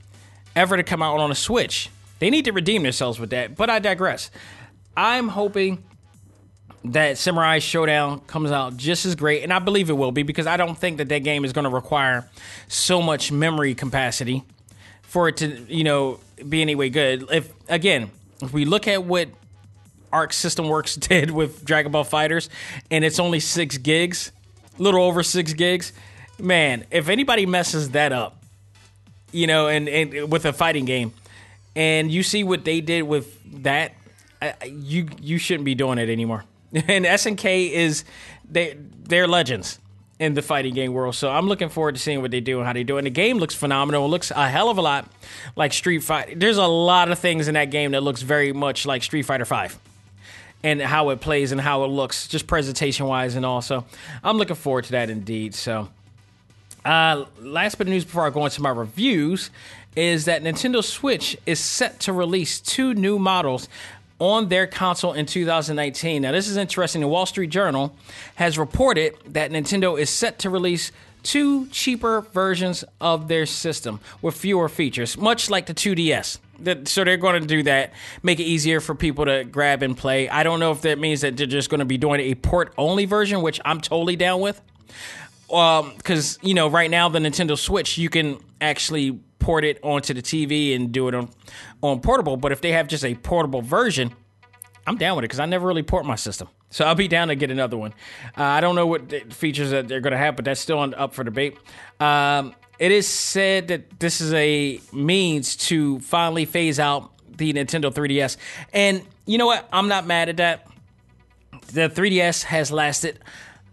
ever to come out on a Switch. They need to redeem themselves with that, but I digress. I'm hoping that Samurai Shodown comes out just as great, and I believe it will be because I don't think that that game is going to require so much memory capacity for it to, you know, be anyway good. If again, if we look at what Arc System Works (laughs) did with Dragon Ball FighterZ, and it's only six gigs, a little over six gigs, man, if anybody messes that up, you know, and, and with a fighting game, and you see what they did with that, you you shouldn't be doing it anymore. (laughs) And SNK is they they're legends in the fighting game world. So I'm looking forward to seeing what they do and how they do it. And the game looks phenomenal. It looks a hell of a lot like Street Fighter. There's a lot of things in that game that looks very much like Street Fighter Five. And how it plays and how it looks, just presentation wise and all. So I'm looking forward to that indeed. So uh, last bit of news before I go into my reviews is that Nintendo Switch is set to release two new models on their console in 2019. Now, this is interesting. The Wall Street Journal has reported that Nintendo is set to release two cheaper versions of their system with fewer features, much like the 2DS. So they're going to do that, make it easier for people to grab and play. I don't know if that means that they're just going to be doing a port only version, which I'm totally down with because um, you know right now the Nintendo Switch you can actually port it onto the TV and do it on on portable. But if they have just a portable version, I'm down with it because I never really port my system. So I'll be down to get another one. Uh, I don't know what features that they're going to have, but that's still on, up for debate. Um, it is said that this is a means to finally phase out the Nintendo 3DS. And you know what? I'm not mad at that. The 3DS has lasted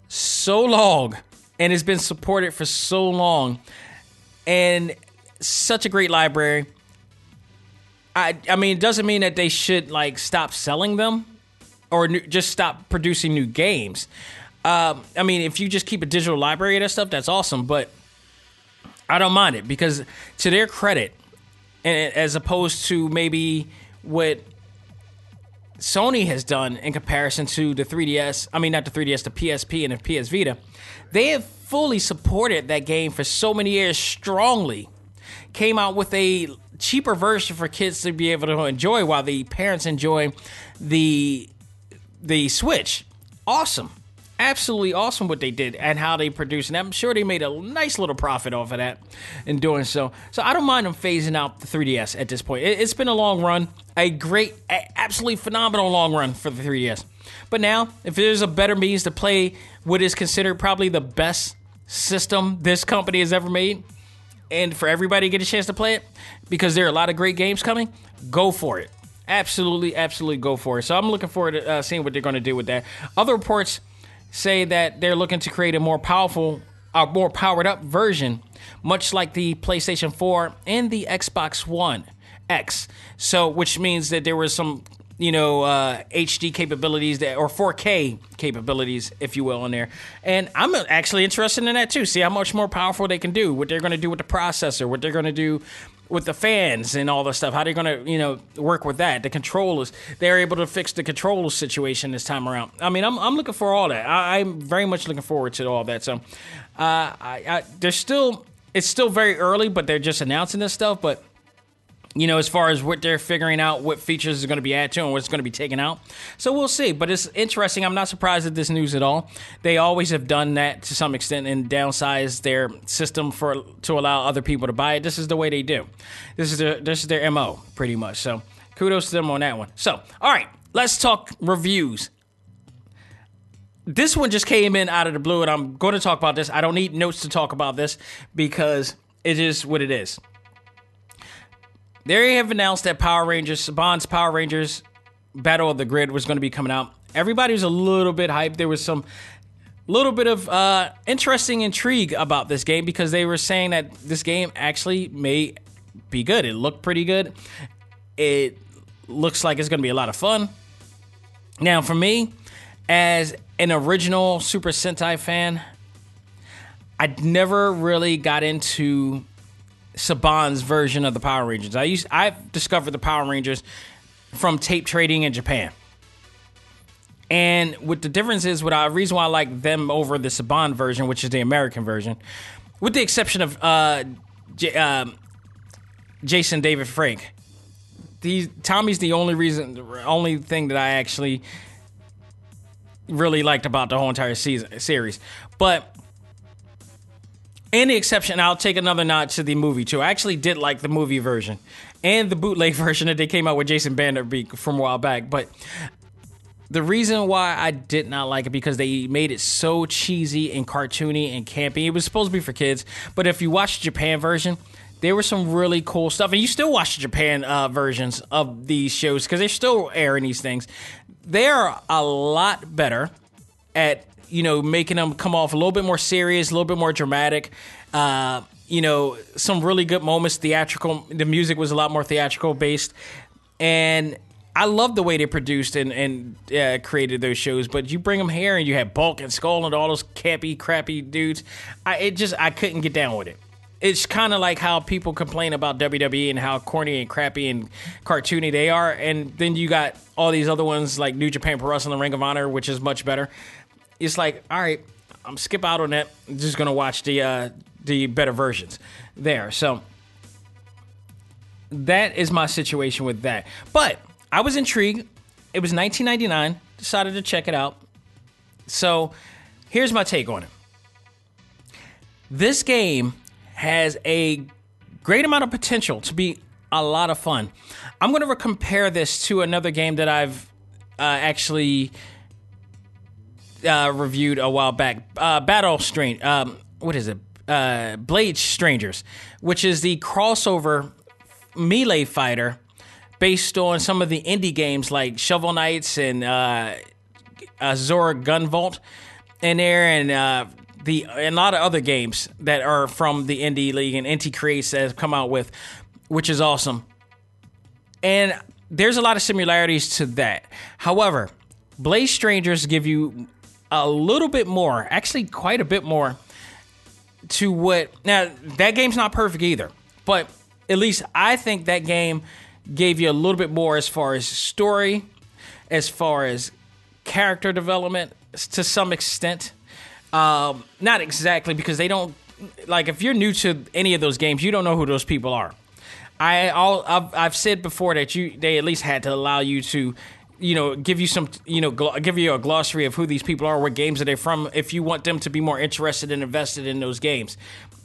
so long and it's been supported for so long and such a great library. I I mean, it doesn't mean that they should like stop selling them or new, just stop producing new games. Um, I mean, if you just keep a digital library of that stuff, that's awesome. But I don't mind it because, to their credit, and as opposed to maybe what Sony has done in comparison to the 3DS, I mean, not the 3DS, the PSP and the PS Vita, they have fully supported that game for so many years strongly. Came out with a cheaper version for kids to be able to enjoy while the parents enjoy the the Switch. Awesome. Absolutely awesome what they did and how they produced. And I'm sure they made a nice little profit off of that in doing so. So I don't mind them phasing out the 3DS at this point. It's been a long run, a great, absolutely phenomenal long run for the 3DS. But now, if there's a better means to play what is considered probably the best system this company has ever made, and for everybody to get a chance to play it, because there are a lot of great games coming, go for it. Absolutely, absolutely go for it. So I'm looking forward to uh, seeing what they're going to do with that. Other reports say that they're looking to create a more powerful, a more powered up version, much like the PlayStation 4 and the Xbox One X. So, which means that there was some you know uh, HD capabilities that or 4K capabilities, if you will, in there. And I'm actually interested in that too. See how much more powerful they can do, what they're going to do with the processor, what they're going to do with the fans and all the stuff. How they're going to you know work with that. The controllers, they're able to fix the controller situation this time around. I mean, I'm I'm looking for all that. I, am very much looking forward to all that. So, uh, I, I, there's still it's still very early, but they're just announcing this stuff, but you know, as far as what they're figuring out, what features is going to be added to and what's going to be taken out. So we'll see. But it's interesting. I'm not surprised at this news at all. They always have done that to some extent and downsized their system for to allow other people to buy it. This is the way they do. This is their this is their mo pretty much. So kudos to them on that one. So all right, let's talk reviews. This one just came in out of the blue, and I'm going to talk about this. I don't need notes to talk about this because it is what it is. They have announced that Power Rangers, Bond's Power Rangers Battle of the Grid was going to be coming out. Everybody was a little bit hyped. There was some little bit of uh, interesting intrigue about this game because they were saying that this game actually may be good. It looked pretty good. It looks like it's going to be a lot of fun. Now, for me, as an original Super Sentai fan, I never really got into Saban's version of the Power Rangers. I used I've discovered the Power Rangers from tape trading in Japan. And what the difference is, what I reason why I like them over the Saban version, which is the American version, with the exception of uh, J- um, Jason David Frank. The Tommy's the only reason, only thing that I actually really liked about the whole entire season series. But the exception, I'll take another nod to the movie too. I actually did like the movie version and the bootleg (laughs) version that they came out with Jason Vanderbeek from a while back. But the reason why I did not like it because they made it so cheesy and cartoony and campy. It was supposed to be for kids, but if you watch the Japan version, there was some really cool stuff, and you still watch the Japan uh, versions of these shows because they're still airing these things. They are a lot better at you know, making them come off a little bit more serious, a little bit more dramatic. Uh, you know, some really good moments, theatrical. The music was a lot more theatrical based. And I love the way they produced and, and uh, created those shows. But you bring them here and you have Bulk and Skull and all those cappy, crappy dudes. I, it just, I couldn't get down with it it's kind of like how people complain about WWE and how corny and crappy and cartoony they are, and then you got all these other ones like New Japan Pro Wrestling, The Ring of Honor, which is much better it's like, all right, I'm skip out on that. I'm just gonna watch the uh, the better versions there. So that is my situation with that. But I was intrigued. It was 1999. Decided to check it out. So here's my take on it. This game has a great amount of potential to be a lot of fun. I'm going to compare this to another game that I've uh, actually uh, reviewed a while back. Uh, Battle Strain. Um, what is it? Uh, Blade Strangers, which is the crossover melee fighter based on some of the indie games like Shovel Knights and uh, Azure Gunvolt in there, and uh, the and a lot of other games that are from the indie league and Inti Creates has come out with, which is awesome. And there's a lot of similarities to that. However, Blade Strangers give you a little bit more, actually quite a bit more to what now that game's not perfect either, but at least I think that game gave you a little bit more as far as story, as far as character development to some extent. Um, not exactly because they don't like if you're new to any of those games, you don't know who those people are. I all I've, I've said before that you they at least had to allow you to you know, give you some, you know, gl- give you a glossary of who these people are, what games are they from, if you want them to be more interested and invested in those games.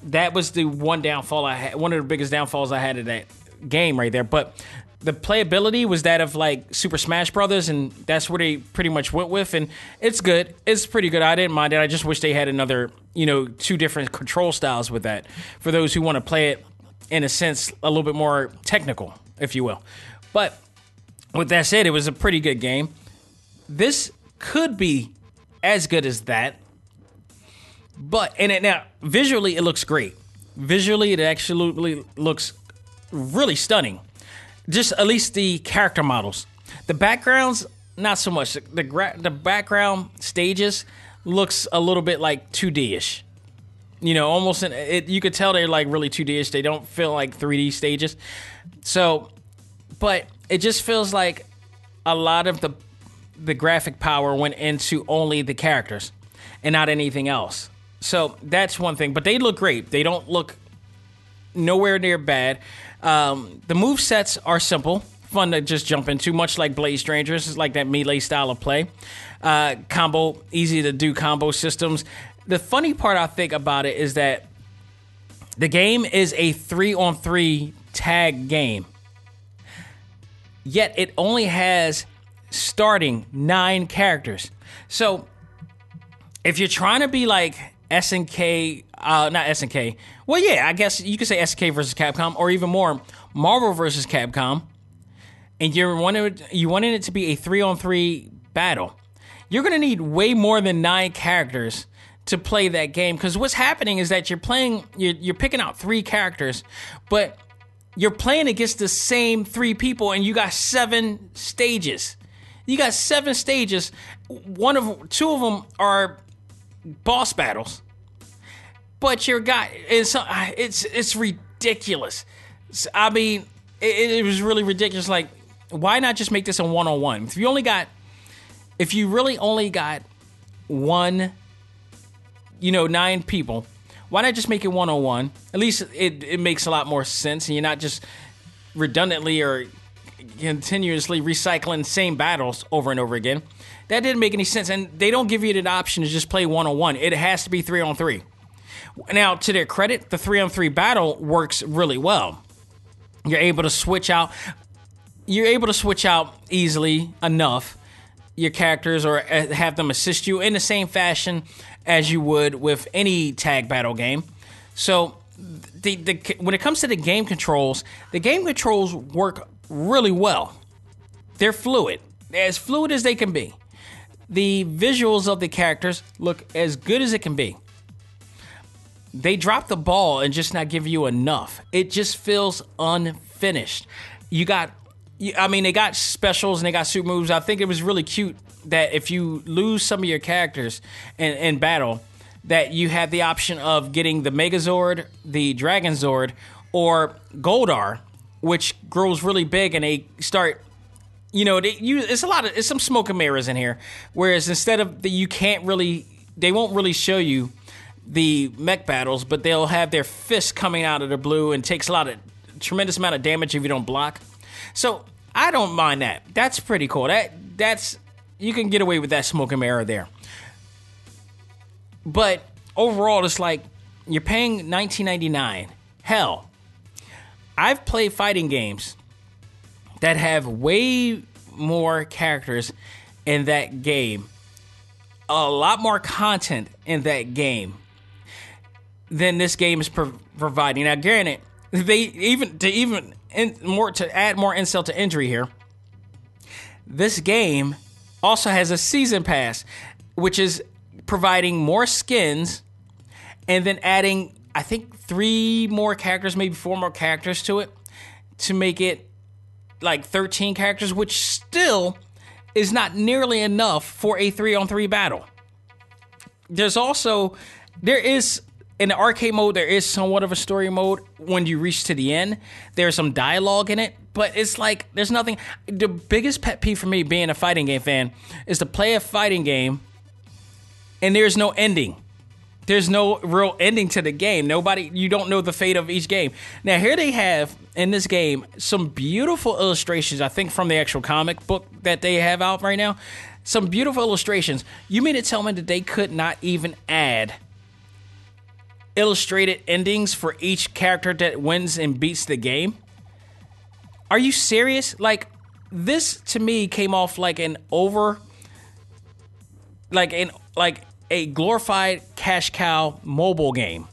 That was the one downfall I had, one of the biggest downfalls I had of that game right there. But the playability was that of like Super Smash Brothers, and that's where they pretty much went with. And it's good. It's pretty good. I didn't mind it. I just wish they had another, you know, two different control styles with that for those who want to play it in a sense a little bit more technical, if you will. But with that said, it was a pretty good game. This could be as good as that. But and it, now visually it looks great. Visually it absolutely looks really stunning. Just at least the character models. The backgrounds not so much. The gra- the background stages looks a little bit like 2D-ish. You know, almost in, it you could tell they're like really 2D-ish. They don't feel like 3D stages. So, but it just feels like a lot of the the graphic power went into only the characters and not anything else. So that's one thing. But they look great. They don't look nowhere near bad. Um, the move sets are simple, fun to just jump into, much like Blade Strangers. It's like that melee style of play. Uh, combo, easy to do combo systems. The funny part I think about it is that the game is a three on three tag game, yet it only has starting nine characters. So if you're trying to be like SNK, uh, not SNK, well, yeah, I guess you could say SNK versus Capcom, or even more, Marvel versus Capcom, and you're wanting you wanting it to be a three on three battle, you're gonna need way more than nine characters to play that game. Because what's happening is that you're playing, you're, you're picking out three characters, but you're playing against the same three people, and you got seven stages. You got seven stages. One of two of them are boss battles, but your guy it's it's it's ridiculous. I mean, it, it was really ridiculous. Like, why not just make this a one on one? If you only got, if you really only got one, you know, nine people, why not just make it one on one? At least it it makes a lot more sense, and you're not just redundantly or continuously recycling same battles over and over again. That didn't make any sense, and they don't give you the option to just play one on one. It has to be three on three. Now, to their credit, the three on three battle works really well. You're able to switch out. You're able to switch out easily enough your characters or uh, have them assist you in the same fashion as you would with any tag battle game. So, the, the when it comes to the game controls, the game controls work really well. They're fluid, as fluid as they can be. The visuals of the characters look as good as it can be. They drop the ball and just not give you enough. It just feels unfinished. You got, I mean, they got specials and they got super moves. I think it was really cute that if you lose some of your characters in, in battle, that you have the option of getting the Megazord, the Dragon Zord, or Goldar, which grows really big and they start you know they, you, it's a lot of it's some smoke and mirrors in here. Whereas instead of the you can't really they won't really show you the mech battles but they'll have their fists coming out of the blue and takes a lot of tremendous amount of damage if you don't block. So i don't mind that. That's pretty cool. That that's you can get away with that smoke and mirror there but overall it's like you're paying 19.99 hell I've played fighting games that have way more characters in that game, a lot more content in that game than this game is pro- providing. Now, granted, they even to even in, more to add more insult to injury here. This game also has a season pass, which is providing more skins and then adding I think three more characters, maybe four more characters to it to make it like 13 characters, which still is not nearly enough for a three on three battle. There's also, there is, in the arcade mode, there is somewhat of a story mode when you reach to the end. There's some dialogue in it, but it's like, there's nothing. The biggest pet peeve for me being a fighting game fan is to play a fighting game and there's no ending there's no real ending to the game. Nobody, you don't know the fate of each game. Now, here they have in this game some beautiful illustrations, I think from the actual comic book that they have out right now. Some beautiful illustrations. You mean to tell me that they could not even add illustrated endings for each character that wins and beats the game? Are you serious? Like, this to me came off like an over, like an, like, a glorified cash cow mobile game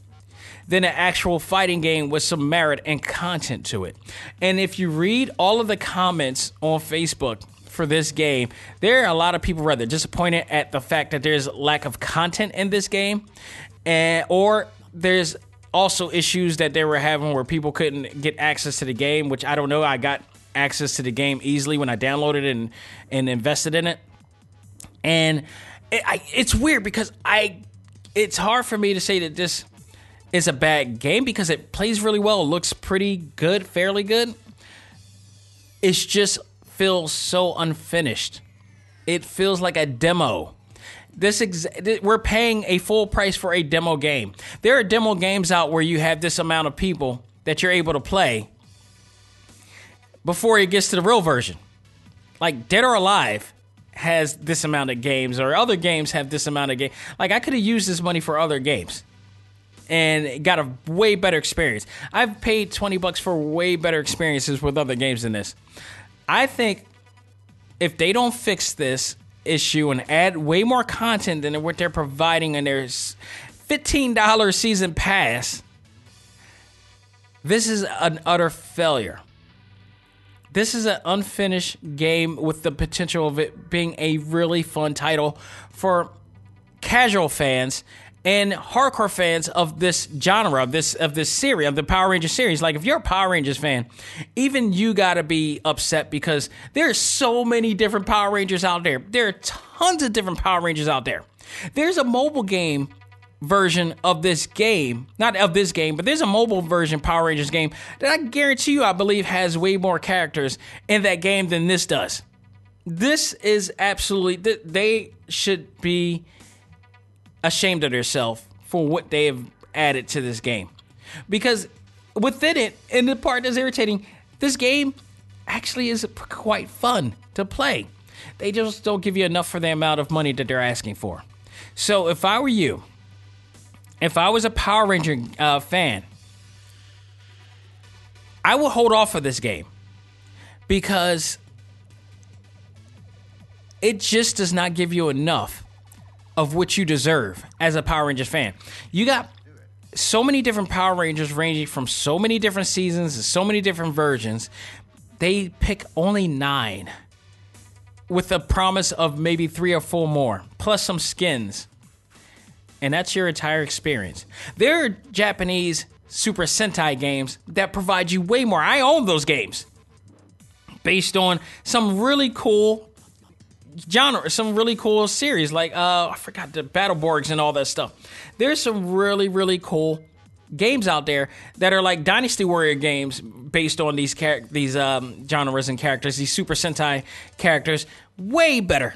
than an actual fighting game with some merit and content to it. And if you read all of the comments on Facebook for this game, there are a lot of people rather disappointed at the fact that there's lack of content in this game, and or there's also issues that they were having where people couldn't get access to the game, which I don't know. I got access to the game easily when I downloaded it and and invested in it, and it, I, it's weird because I it's hard for me to say that this is a bad game because it plays really well, looks pretty good, fairly good. It just feels so unfinished. It feels like a demo. This ex- we're paying a full price for a demo game. There are demo games out where you have this amount of people that you're able to play before it gets to the real version. Like Dead or Alive has this amount of games, or other games have this amount of games. Like I could have used this money for other games and got a way better experience. I've paid 20 bucks for way better experiences with other games than this. I think if they don't fix this issue and add way more content than what they're providing in their $15 season pass, this is an utter failure. This is an unfinished game with the potential of it being a really fun title for casual fans and hardcore fans of this genre, of this of this series, of the Power Rangers series. Like if you're a Power Rangers fan, even you gotta be upset because there's so many different Power Rangers out there. There are tons of different Power Rangers out there. There's a mobile game version of this game, not of this game, but there's a mobile version Power Rangers game that I guarantee you I believe has way more characters in that game than this does. This is absolutely they should be ashamed of themselves for what they have added to this game. Because within it, and the part that's irritating, this game actually is quite fun to play. They just don't give you enough for the amount of money that they're asking for. So if I were you, if I was a Power Ranger uh, fan, I would hold off for this game because it just does not give you enough of what you deserve as a Power Rangers fan. You got so many different Power Rangers ranging from so many different seasons and so many different versions. They pick only nine with a promise of maybe three or four more, plus some skins. And that's your entire experience. There are Japanese Super Sentai games that provide you way more. I own those games based on some really cool genre, some really cool series like uh, I forgot the Battleborgs and all that stuff. There's some really really cool games out there that are like Dynasty Warrior games based on these char- these um, genres and characters, these Super Sentai characters. Way better,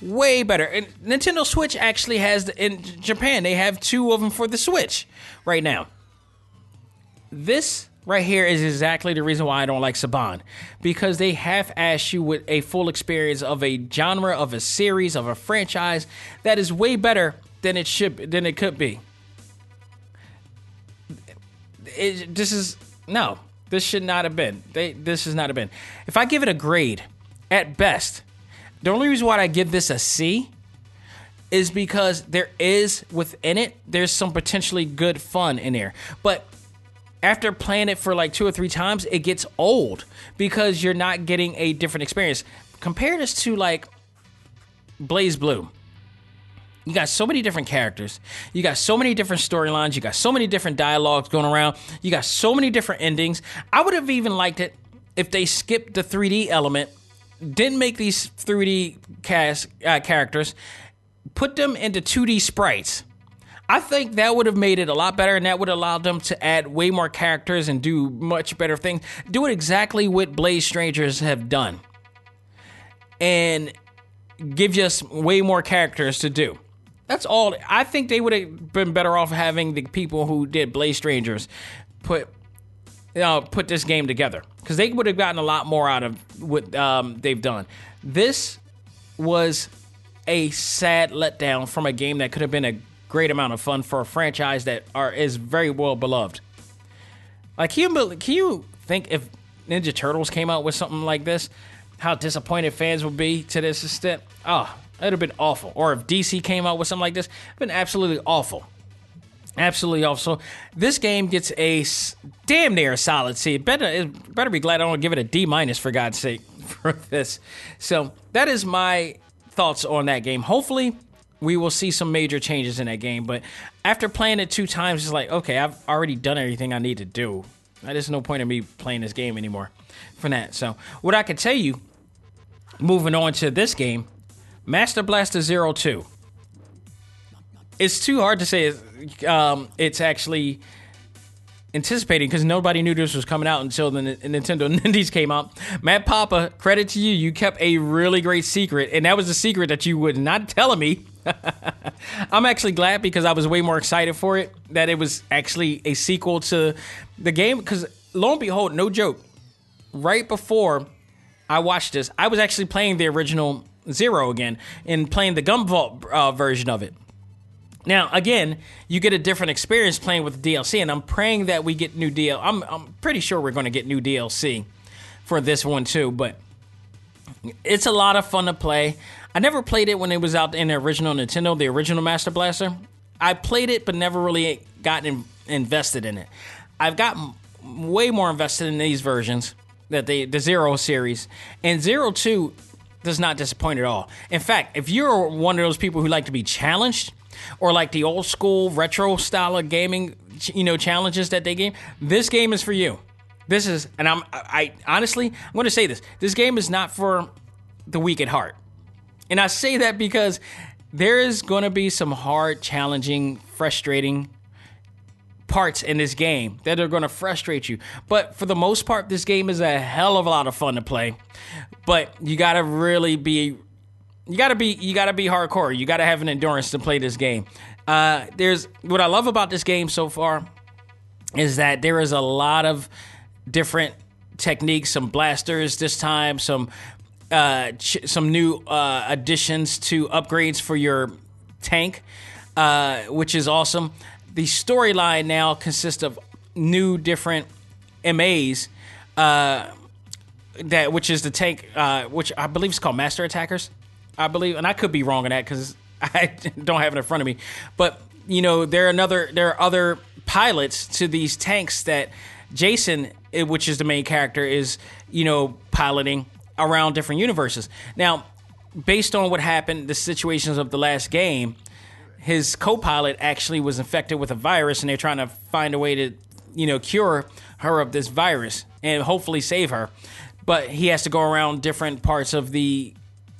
way better. And Nintendo Switch actually has the, in Japan they have two of them for the Switch right now. This right here is exactly the reason why I don't like Saban. Because they half ass you with a full experience of a genre, of a series, of a franchise that is way better than it should than it could be. It, this is no. This should not have been. They, this has not have been. If I give it a grade, at best, the only reason why I give this a C is because there is within it, there's some potentially good fun in there. But after playing it for like two or three times, it gets old because you're not getting a different experience. Compare this to like BlazBlue. You got so many different characters. You got so many different storylines. You got so many different dialogues going around. You got so many different endings. I would have even liked it if they skipped the 3D element, didn't make these 3D cast uh, characters, put them into 2D sprites I think that would have made it a lot better, and that would allow them to add way more characters and do much better things. Do it exactly what Blade Strangers have done, and give us way more characters to do. That's all. I think they would have been better off having the people who did Blade Strangers put you know, put this game together because they would have gotten a lot more out of what um, they've done. This was a sad letdown from a game that could have been a great amount of fun for a franchise that are is very well beloved. Like, can you, can you think if Ninja Turtles came out with something like this, how disappointed fans would be to this extent? Ah, oh, it'd have been awful. Or if DC came out with something like this, it'd been absolutely awful. Absolutely awful. So this game gets a damn near solid C. better, better be glad I don't give it a D minus for God's sake (laughs) for this. So that is my thoughts on that game. Hopefully, we will see some major changes in that game. But after playing it two times, it's like, okay, I've already done everything I need to do. There's no point in me playing this game anymore from that. So, what I can tell you, moving on to this game, Master Blaster Zero Two. It's too hard to say. Um, it's actually anticipating because nobody knew this was coming out until the Nintendo (laughs) Nindies came out. Matt Papa, credit to you, you kept a really great secret, and that was a secret that you would not tell me. (laughs) I'm actually glad because I was way more excited for it that it was actually a sequel to the game. Because lo and behold, no joke, right before I watched this, I was actually playing the original Zero again and playing the Gunvolt uh, version of it. Now, again, you get a different experience playing with DLC, and I'm praying that we get new DLC. I'm, I'm pretty sure we're going to get new DLC for this one too, but it's a lot of fun to play. I never played it when it was out in the original Nintendo, the original Master Blaster. I played it, but never really got in, invested in it. I've gotten way more invested in these versions that the the Zero series and Zero Two does not disappoint at all. In fact, if you're one of those people who like to be challenged or like the old school retro style of gaming, you know, challenges that they game, this game is for you. This is, and I'm, I honestly, I'm going to say this: this game is not for the weak at heart, and I say that because there is going to be some hard, challenging, frustrating parts in this game that are going to frustrate you. But for the most part, this game is a hell of a lot of fun to play. But you got to really be you got to be you got to be hardcore. You got to have an endurance to play this game. Uh, there's what I love about this game so far is that there is a lot of different techniques, some blasters this time, some uh, ch- some new uh, additions to upgrades for your tank, uh, which is awesome. The storyline now consists of new different MAs, uh, that which is the tank, uh, which I believe is called Master Attackers. I believe, and I could be wrong on that because (laughs) I don't have it in front of me. But you know, there are another there are other pilots to these tanks that Jason, eh, which is the main character, is you know piloting around different universes. Now, based on what happened, the situations of the last game, his co-pilot actually was infected with a virus, and they're trying to find a way to you know cure her of this virus and hopefully save her. But he has to go around different parts of the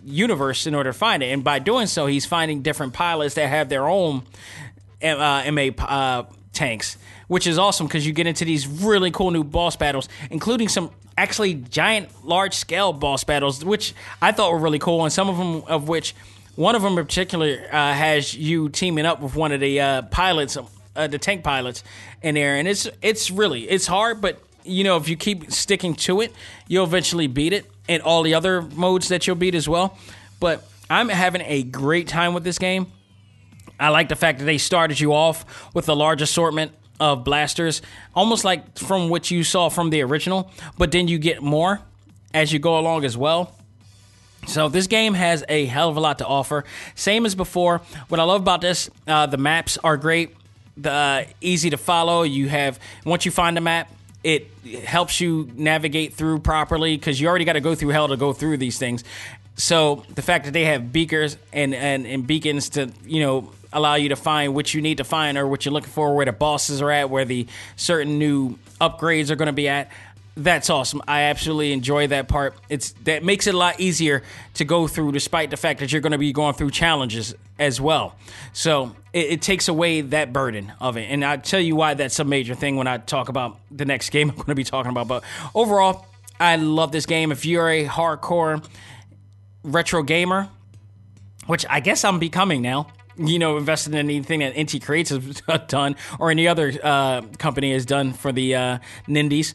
universe in order to find it. And by doing so, he's finding different pilots that have their own uh, MA uh, tanks, which is awesome because you get into these really cool new boss battles, including some actually giant, large scale boss battles, which I thought were really cool, and some of them of which. One of them in particular uh, has you teaming up with one of the uh, pilots, uh, the tank pilots, in there, and it's it's really it's hard, but you know if you keep sticking to it, you'll eventually beat it and all the other modes that you'll beat as well. But I'm having a great time with this game. I like the fact that they started you off with a large assortment of blasters, almost like from what you saw from the original, but then you get more as you go along as well. So this game has a hell of a lot to offer. Same as before. What I love about this, uh, the maps are great. The uh, easy to follow. You have once you find a map, it helps you navigate through properly because you already got to go through hell to go through these things. So the fact that they have beakers and, and, and beacons to you know allow you to find what you need to find or what you're looking for, where the bosses are at, where the certain new upgrades are going to be at. That's awesome. I absolutely enjoy that part. It's that makes it a lot easier to go through, despite the fact that you're going to be going through challenges as well. So it, it, takes away that burden of it, and I'll tell you why that's a major thing when I talk about the next (laughs) game I'm going to be talking about. But overall, I love this game. If you're a hardcore retro gamer, which I guess I'm becoming now, you know, invested in anything that Inti Creates has (laughs) done or any other uh, company has done for the uh, Nindies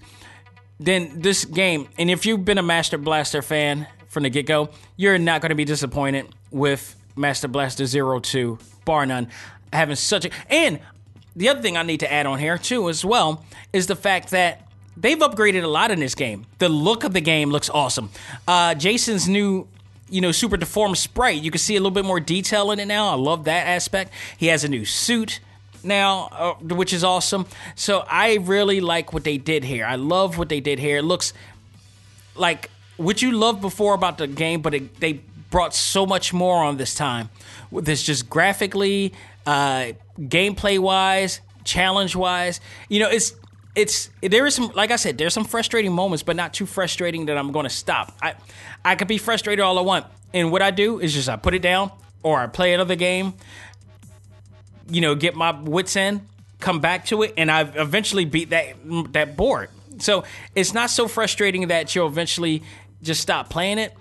then this game, and if you've been a Master Blaster fan from the get go, you're not going to be disappointed with Master Blaster Zero Two, bar none. Having such a and the other thing I need to add on here too as well is the fact that they've upgraded a lot in this game. The look of the game looks awesome. Uh, Jason's new you know, super deformed sprite. You can see a little bit more detail in it now. I love that aspect. He has a new suit now, uh, which is awesome. So I really like what they did here. I love what they did here. It looks like what you loved before about the game, but it, they brought so much more on this time. This, just graphically, uh, gameplay wise, challenge wise. You know, it's it's there is some like I said, there's some frustrating moments, but not too frustrating that I'm going to stop. I I could be frustrated all I want, and what I do is just I put it down or I play another game you know, get my wits in, come back to it, and I eventually beat that that board. So it's not so frustrating that you'll eventually just stop playing it,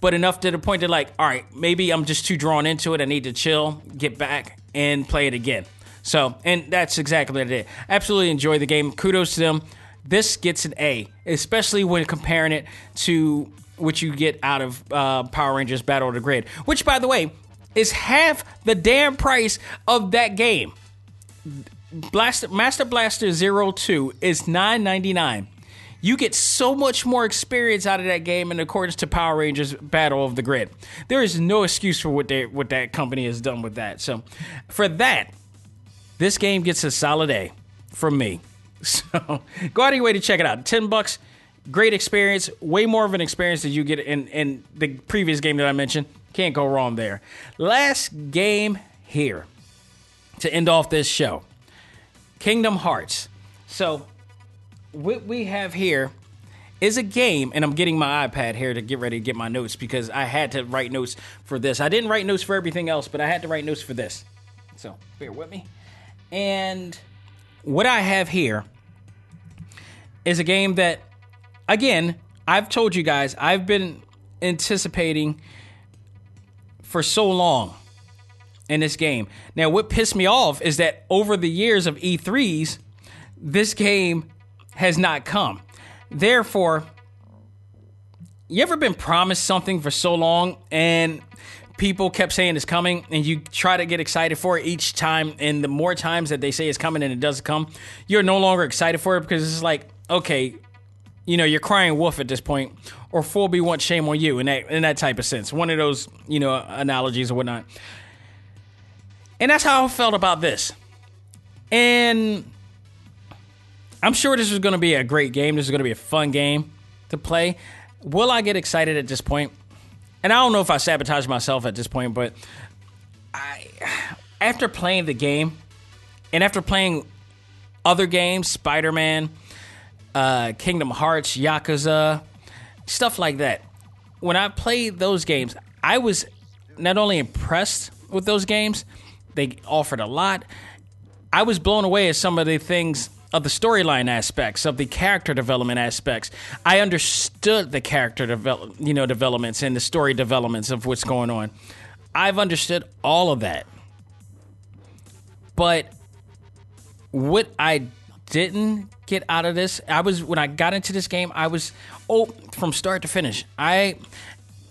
but enough to the point that like, all right, maybe I'm just too drawn into it. I need to chill, get back, and play it again. So, and that's exactly what I did. Absolutely enjoy the game. Kudos to them. this gets an A, especially when comparing it to what you get out of uh, Power Rangers Battle of the Grid, which, by the way, is half the damn price of that game. Blaster, Master Blaster Zero Two is nine ninety nine. You get so much more experience out of that game in accordance to Power Rangers Battle of the Grid. There is no excuse for what they what that company has done with that. So, for that, this game gets a solid A from me. (laughs) So, go out of your way to check it out. Ten bucks, great experience. Way more of an experience than you get in in the previous game that I mentioned. Can't go wrong there. Last game here to end off this show. Kingdom Hearts. So, what we have here is a game, and I'm getting my iPad here to get ready to get my notes because I had to write notes for this. I didn't write notes for everything else, but I had to write notes for this. So, bear with me. And what I have here is a game that, again, I've told you guys, I've been anticipating for so long in this game. Now, what pissed me off is that over the years of E3s, this game has not come. Therefore, you ever been promised something for so long and people kept saying it's coming and you try to get excited for it each time and the more times that they say it's coming and it doesn't come, you're no longer excited for it because it's like, okay, you know, you're crying wolf at this point, or full be one shame on you in that in that type of sense. One of those, you know, analogies or whatnot. And that's how I felt about this. And I'm sure this is going to be a great game. This is going to be a fun game to play. Will I get excited at this point? And I don't know if I sabotage myself at this point, but I, after playing the game and after playing other games, Spider Man, uh, Kingdom Hearts, Yakuza, stuff like that, when I played those games, I was not only impressed with those games, they offered a lot. I was blown away at some of the things of the storyline aspects of the character development aspects. I understood the character develop, you know, developments and the story developments of what's going on. I've understood all of that. But what I didn't get out of this, I was when I got into this game, I was oh from start to finish. I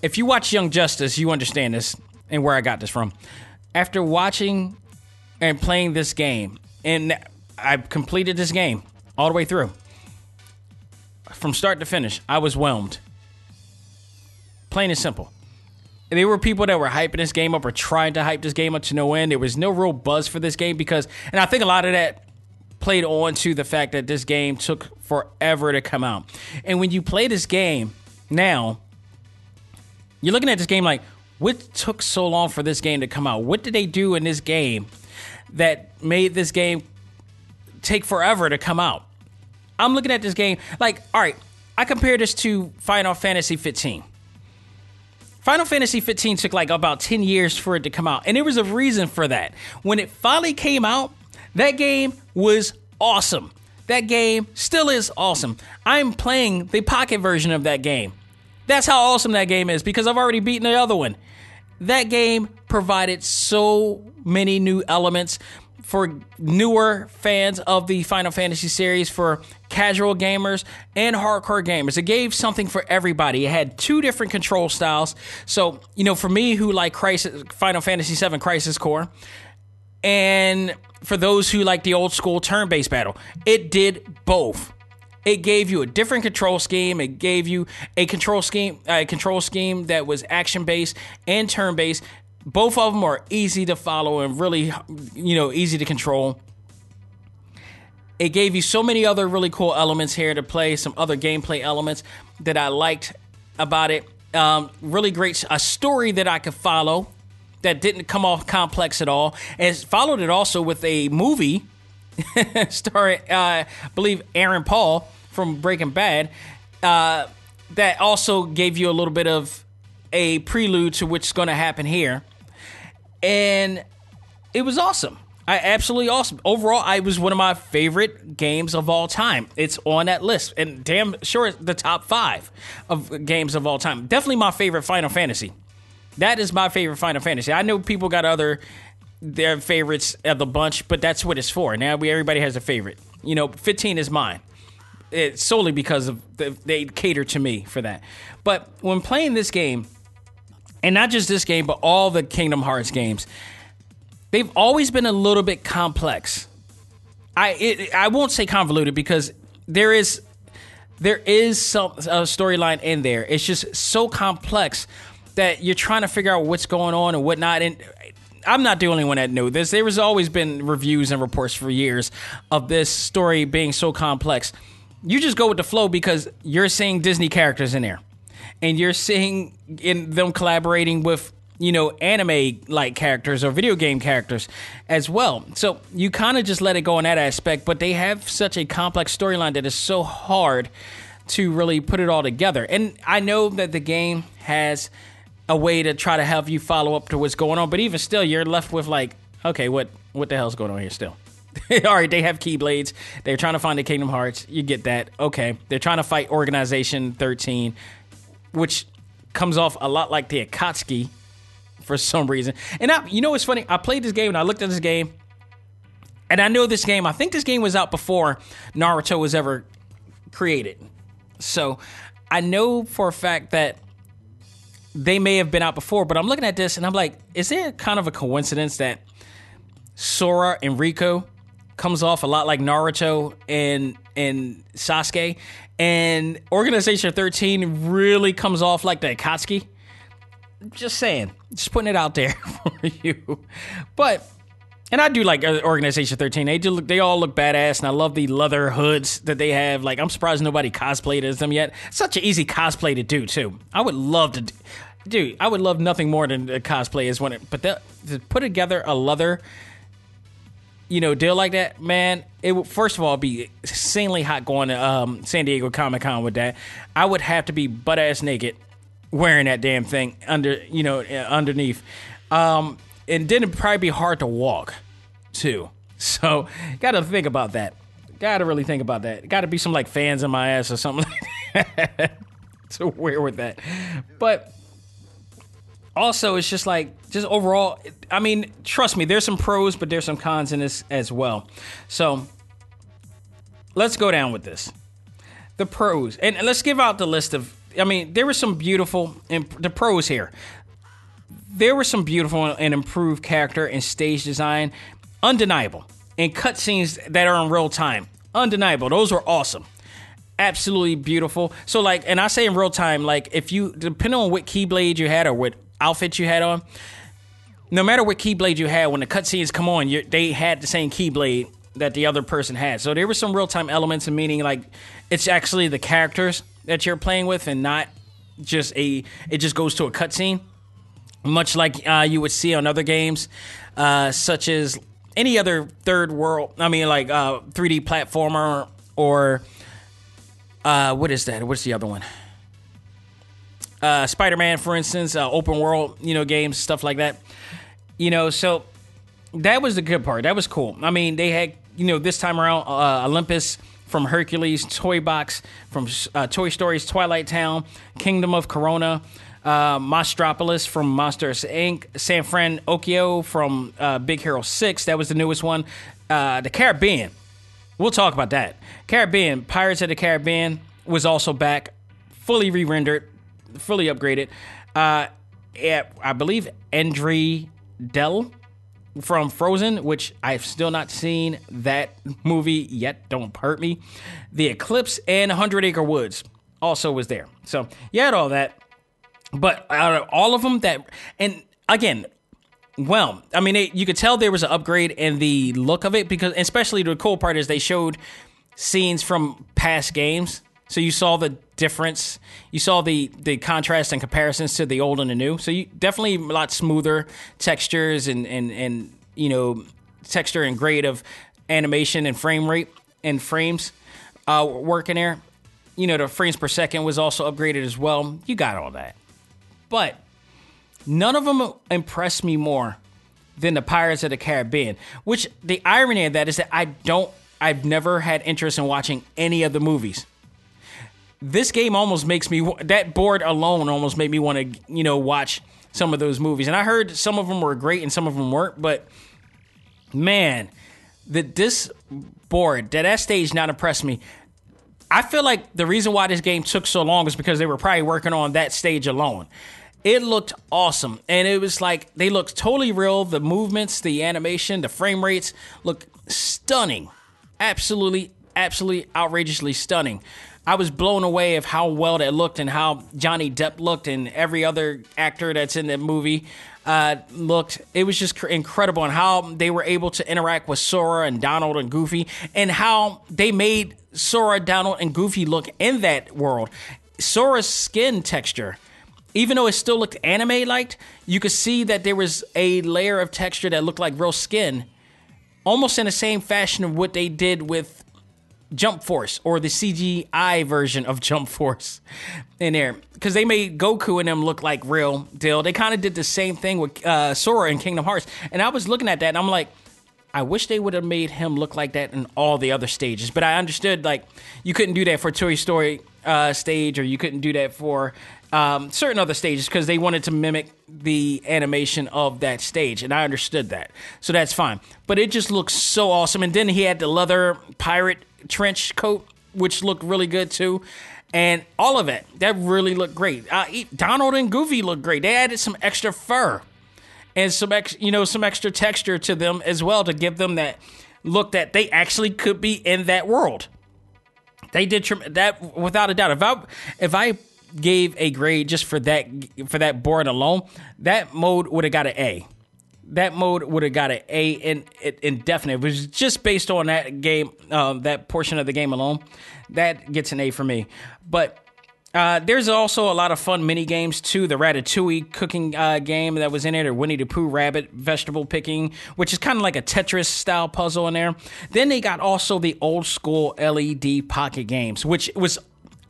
if you watch Young Justice, you understand this and where I got this from. After watching and playing this game, and I completed this game all the way through. From start to finish, I was whelmed. Plain and simple. There were people that were hyping this game up or trying to hype this game up to no end. There was no real buzz for this game because, and I think a lot of that played on to the fact that this game took forever to come out. And when you play this game now, you're looking at this game like, what took so long for this game to come out? What did they do in this game that made this game take forever to come out? I'm looking at this game like, all right, I compare this to Final Fantasy 15. Final Fantasy 15 took like about 10 years for it to come out, and there was a reason for that. When it finally came out, that game was awesome. That game still is awesome. I'm playing the pocket version of that game. That's how awesome that game is because I've already beaten the other one. That game provided so many new elements for newer fans of the Final Fantasy series, for casual gamers and hardcore gamers. It gave something for everybody. It had two different control styles. So, you know, for me who like Crisis, Final Fantasy VII Crisis Core, and for those who like the old school turn based battle, it did both. It gave you a different control scheme. It gave you a control scheme, a control scheme that was action based and turn based. Both of them are easy to follow and really, you know, easy to control. It gave you so many other really cool elements here to play, some other gameplay elements that I liked about it. Um, really great, a story that I could follow that didn't come off complex at all. And followed it also with a movie (laughs) starring, uh, I believe, Aaron Paul from Breaking Bad. Uh, that also gave you a little bit of a prelude to what's going to happen here. And it was awesome. I absolutely awesome. Overall, I was one of my favorite games of all time. It's on that list, and damn sure the top five of games of all time. Definitely my favorite Final Fantasy. That is my favorite Final Fantasy. I know people got other their favorites of the bunch, but that's what it's for. Now we everybody has a favorite. You know, 15 is mine. it's solely because of the, they cater to me for that. But when playing this game, and not just this game, but all the Kingdom Hearts games, they've always been a little bit complex. I it, I won't say convoluted because there is there is some storyline in there. It's just so complex that you're trying to figure out what's going on and whatnot. And I'm not the only one that knew this. There has always been reviews and reports for years of this story being so complex. You just go with the flow because you're seeing Disney characters in there, and you're seeing in them collaborating with you know anime like characters or video game characters as well. So you kind of just let it go in that aspect. But they have such a complex storyline that is so hard to really put it all together. And I know that the game has a way to try to help you follow up to what's going on. But even still, you're left with like, okay, what what the hell's going on here still? (laughs) All right, they have keyblades. They're trying to find the Kingdom Hearts. You get that. Okay. They're trying to fight Organization 13, which comes off a lot like the Akatsuki for some reason. And I, you know what's funny? I played this game and I looked at this game, and I know this game. I think this game was out before Naruto was ever created. So I know for a fact that they may have been out before, but I'm looking at this and I'm like, is there kind of a coincidence that Sora and Riku comes off a lot like Naruto and and Sasuke, and Organization 13 really comes off like the Akatsuki? Just saying, just putting it out there (laughs) for you. But and I do like uh, Organization 13. They do look, they all look badass, and I love the leather hoods that they have. Like I'm surprised nobody cosplayed as them yet. Such an easy cosplay to do too. I would love to. Do, dude, I would love nothing more than a cosplay as one. but to put together a leather, you know, deal like that, man, it would first of all be insanely hot going to um, San Diego Comic Con with that. I would have to be butt ass naked wearing that damn thing under, you know, uh, underneath, um, and then it'd probably be hard to walk too. (laughs) So, got to think about that. Got to really think about that. Got to be some like fans in my ass or something like (laughs) that to wear with that, but also it's just like just overall i mean trust me there's some pros but there's some cons in this as well. So let's go down with this. The pros and let's give out the list of i mean there were some beautiful and the pros here. There were some beautiful and improved character and stage design. Undeniable. And cutscenes that are in real time. Undeniable. Those were awesome. Absolutely beautiful. So like and i say in real time like if you depending on what keyblade you had or what outfit you had on, no matter what keyblade you had, when the cutscenes come on, they had the same keyblade that the other person had. So there were some real time elements, and meaning like it's actually the characters that you're playing with, and not just a. It just goes to a cutscene, much like uh, you would see on other games, uh, such as any other third world. I mean, like uh, 3D platformer or uh, what is that? What's the other one? Uh, Spider Man, for instance, uh, open world, you know, games, stuff like that. You know, so that was the good part. That was cool. I mean, they had, you know, this time around, uh, Olympus from Hercules, Toy Box from uh, Toy Stories, Twilight Town, Kingdom of Corona, uh, Monstropolis from Monsters Inc., San Fransokyo from uh, Big Hero 6, that was the newest one. Uh, the Caribbean, we'll talk about that. Caribbean, Pirates of the Caribbean was also back, fully re rendered, fully upgraded. Uh, I believe Andre Dell from Frozen, which I've still not seen that (laughs) movie yet. Don't hurt me. The Eclipse and Hundred Acre Woods also was there. So you had all that, but out of all of them, that and again, well, I mean, it, you could tell there was an upgrade in the look of it because, especially the cool part is they showed scenes from past games so you saw the difference. You saw the the contrast and comparisons to the old and the new. So you definitely a lot smoother textures and and and you know texture and grade of animation and frame rate and frames uh, working there. You know the frames per second was also upgraded as well. You got all that, but none of them impressed me more than the Pirates of the Caribbean. Which the irony of that is that I don't. I've never had interest in watching any of the movies this game almost makes me that board alone almost made me want to you know watch some of those movies. And I heard some of them were great and some of them weren't, but man, that this board that that stage not impressed me. I feel like the reason why this game took so long is because they were probably working on that stage alone. It looked awesome, and it was like they looked totally real. The movements, the animation, the frame rates look stunning, absolutely, absolutely outrageously stunning. I was blown away of how well that looked and how Johnny Depp looked and every other actor that's in the movie uh, looked. It was just cr- incredible and how they were able to interact with Sora and Donald and Goofy and how they made Sora, Donald, and Goofy look in that world. Sora's skin texture even though it still looked anime like, you could see that there was a layer of texture that looked like real skin, almost in the same fashion of what they did with Jump Force or the CGI version of Jump Force in there. Because they made Goku and them look like real deal. They kind of did the same thing with uh, Sora in Kingdom Hearts. And I was looking at that and I'm like, I wish they would have made him look like that in all the other stages. But I understood like you couldn't do that for Toy Story uh, stage or you couldn't do that for um, certain other stages because they wanted to mimic the animation of that stage, and I understood that, so that's fine. But it just looks so awesome, and then he had the leather pirate trench coat, which looked really good too, and all of it that really looked great. Uh, Donald and Goofy looked great. They added some extra fur and some ex, you know, some extra texture to them as well to give them that look that they actually could be in that world. They did that without a doubt. If I if I gave a grade just for that for that board alone, that mode would have got an A. That mode would have got an A in, in indefinite. It was just based on that game, uh, that portion of the game alone. That gets an A for me. But uh, there's also a lot of fun mini games too. The Ratatouille cooking uh, game that was in it, or Winnie the Pooh rabbit vegetable picking, which is kind of like a Tetris style puzzle in there. Then they got also the old school LED pocket games, which was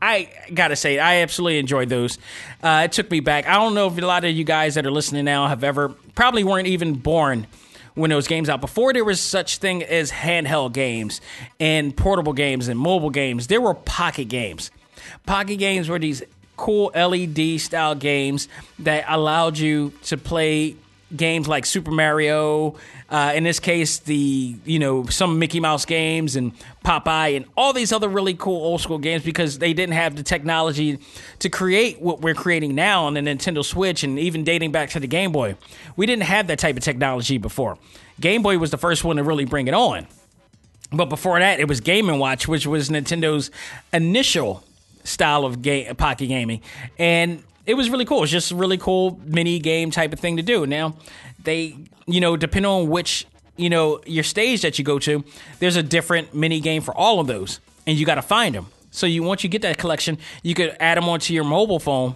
I gotta say, I absolutely enjoyed those. Uh, it took me back. I don't know if a lot of you guys that are listening now have ever, probably weren't even born when those games out. Before there was such thing as handheld games and portable games and mobile games, there were pocket games. Pocket games were these cool LED style games that allowed you to play games like Super Mario, uh, in this case, the you know some Mickey Mouse games and Popeye and all these other really cool old school games because they didn't have the technology to create what we're creating now on the Nintendo Switch and even dating back to the Game Boy. We didn't have that type of technology before. Game Boy was the first one to really bring it on. But before that, it was Game Watch, which was Nintendo's initial style of game, pocket gaming, and it was really cool. It's just a really cool mini game type of thing to do. Now, they, you know, depending on which, you know, your stage that you go to, there's a different mini game for all of those, and you got to find them. So you once you get that collection, you could add them onto your mobile phone,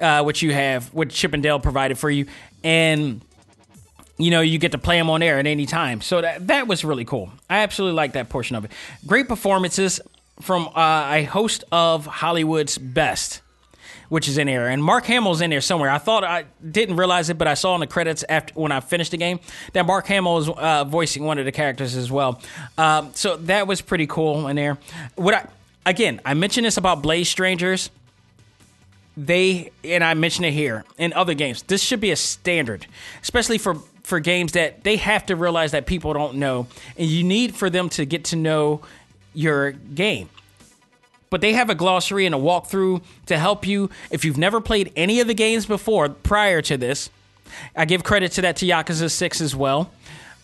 uh, which you have, which Chip and Dale provided for you, and you know you get to play them on air at any time. So that that was really cool. I absolutely like that portion of it. Great performances from uh, a host of Hollywood's best which is in there. And Mark Hamill's in there somewhere. I thought I didn't realize it, but I saw in the credits after when I finished the game that Mark Hamill is uh, voicing one of the characters as well. Um, so that was pretty cool in there. What I again, I mentioned this about Blade Strangers. They and I mentioned it here in other games. This should be a standard, especially for for games that they have to realize that people don't know, and you need for them to get to know your game but they have a glossary and a walkthrough to help you if you've never played any of the games before prior to this. I give credit to that to Yakuza 6 as well.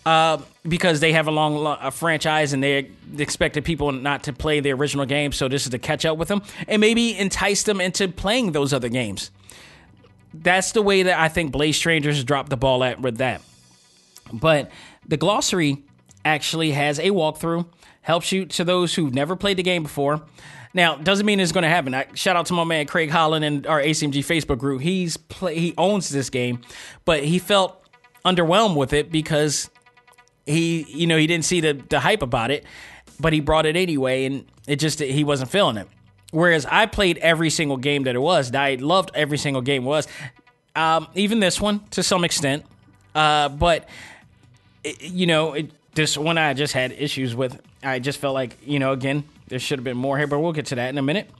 Uh, because they have a long a franchise and they expected people not to play the original game, so this is to catch up with them and maybe entice them into playing those other games. That's the way that I think Blade Strangers dropped the ball at with that. But the glossary actually has a walkthrough, helps you to those who've never played the game before. Now, doesn't mean it's going to happen. I, shout out to my man Craig Holland and our ACMG Facebook group. He's play, he owns this game, but he felt underwhelmed with it because he, you know, he didn't see the, the hype about it, but he brought it anyway, and it just he wasn't feeling it. Whereas I played every single game that it was. I loved every single game was, um, even this one to some extent. Uh, but it, you know, it, this one I just had issues with. I just felt like you know, again, there should have been more here, but we'll get to that in a minute.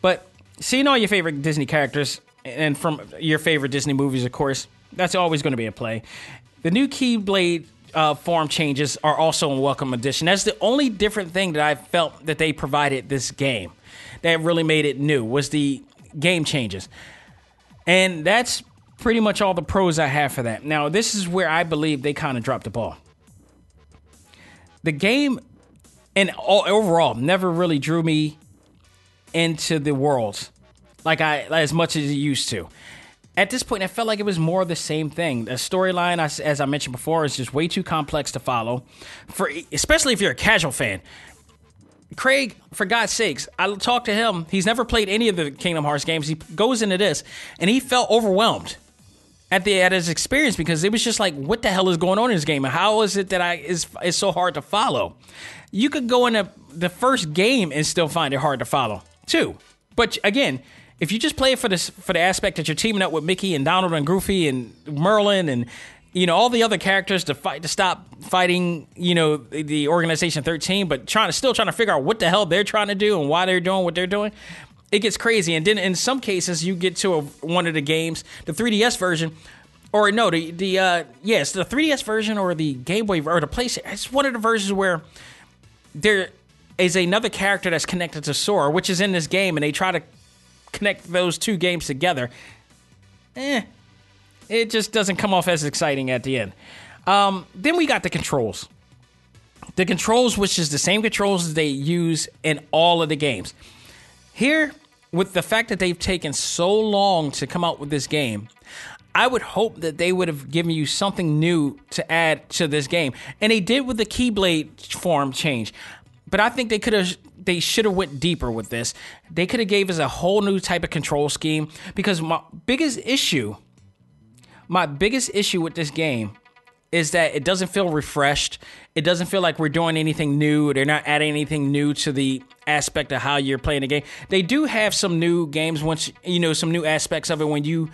But seeing all your favorite Disney characters and from your favorite Disney movies, of course, that's always going to be a play. The new Keyblade uh, form changes are also a Welcome addition. That's the only different thing that I felt that they provided this game that really made it new was the game changes, and that's pretty much all the pros I have for that. Now, this is where I believe they kind of dropped the ball. The game, and all, overall, never really drew me into the world like I as much as it used to. At this point, I felt like it was more of the same thing. The storyline, as I mentioned before, is just way too complex to follow, for especially if you're a casual fan. Craig, for God's sakes, I talked to him. He's never played any of the Kingdom Hearts games. He goes into this, and he felt overwhelmed at the at his experience because it was just like, what the hell is going on in this game? How is it that I is is so hard to follow? You could go into the first game and still find it hard to follow too. But again, if you just play it for this for the aspect that you're teaming up with Mickey and Donald and Goofy and Merlin and you know all the other characters to fight to stop fighting you know the organization 13 but trying to still trying to figure out what the hell they're trying to do and why they're doing what they're doing it gets crazy and then in some cases you get to a, one of the games the 3ds version or no the the uh yes the 3ds version or the game boy or the playstation it's one of the versions where there is another character that's connected to sora which is in this game and they try to connect those two games together eh it just doesn't come off as exciting at the end. Um, then we got the controls. The controls, which is the same controls as they use in all of the games. Here, with the fact that they've taken so long to come out with this game, I would hope that they would have given you something new to add to this game. And they did with the Keyblade form change. But I think they could have they should have went deeper with this. They could have gave us a whole new type of control scheme because my biggest issue my biggest issue with this game is that it doesn't feel refreshed. It doesn't feel like we're doing anything new. They're not adding anything new to the aspect of how you're playing the game. They do have some new games once you know some new aspects of it when you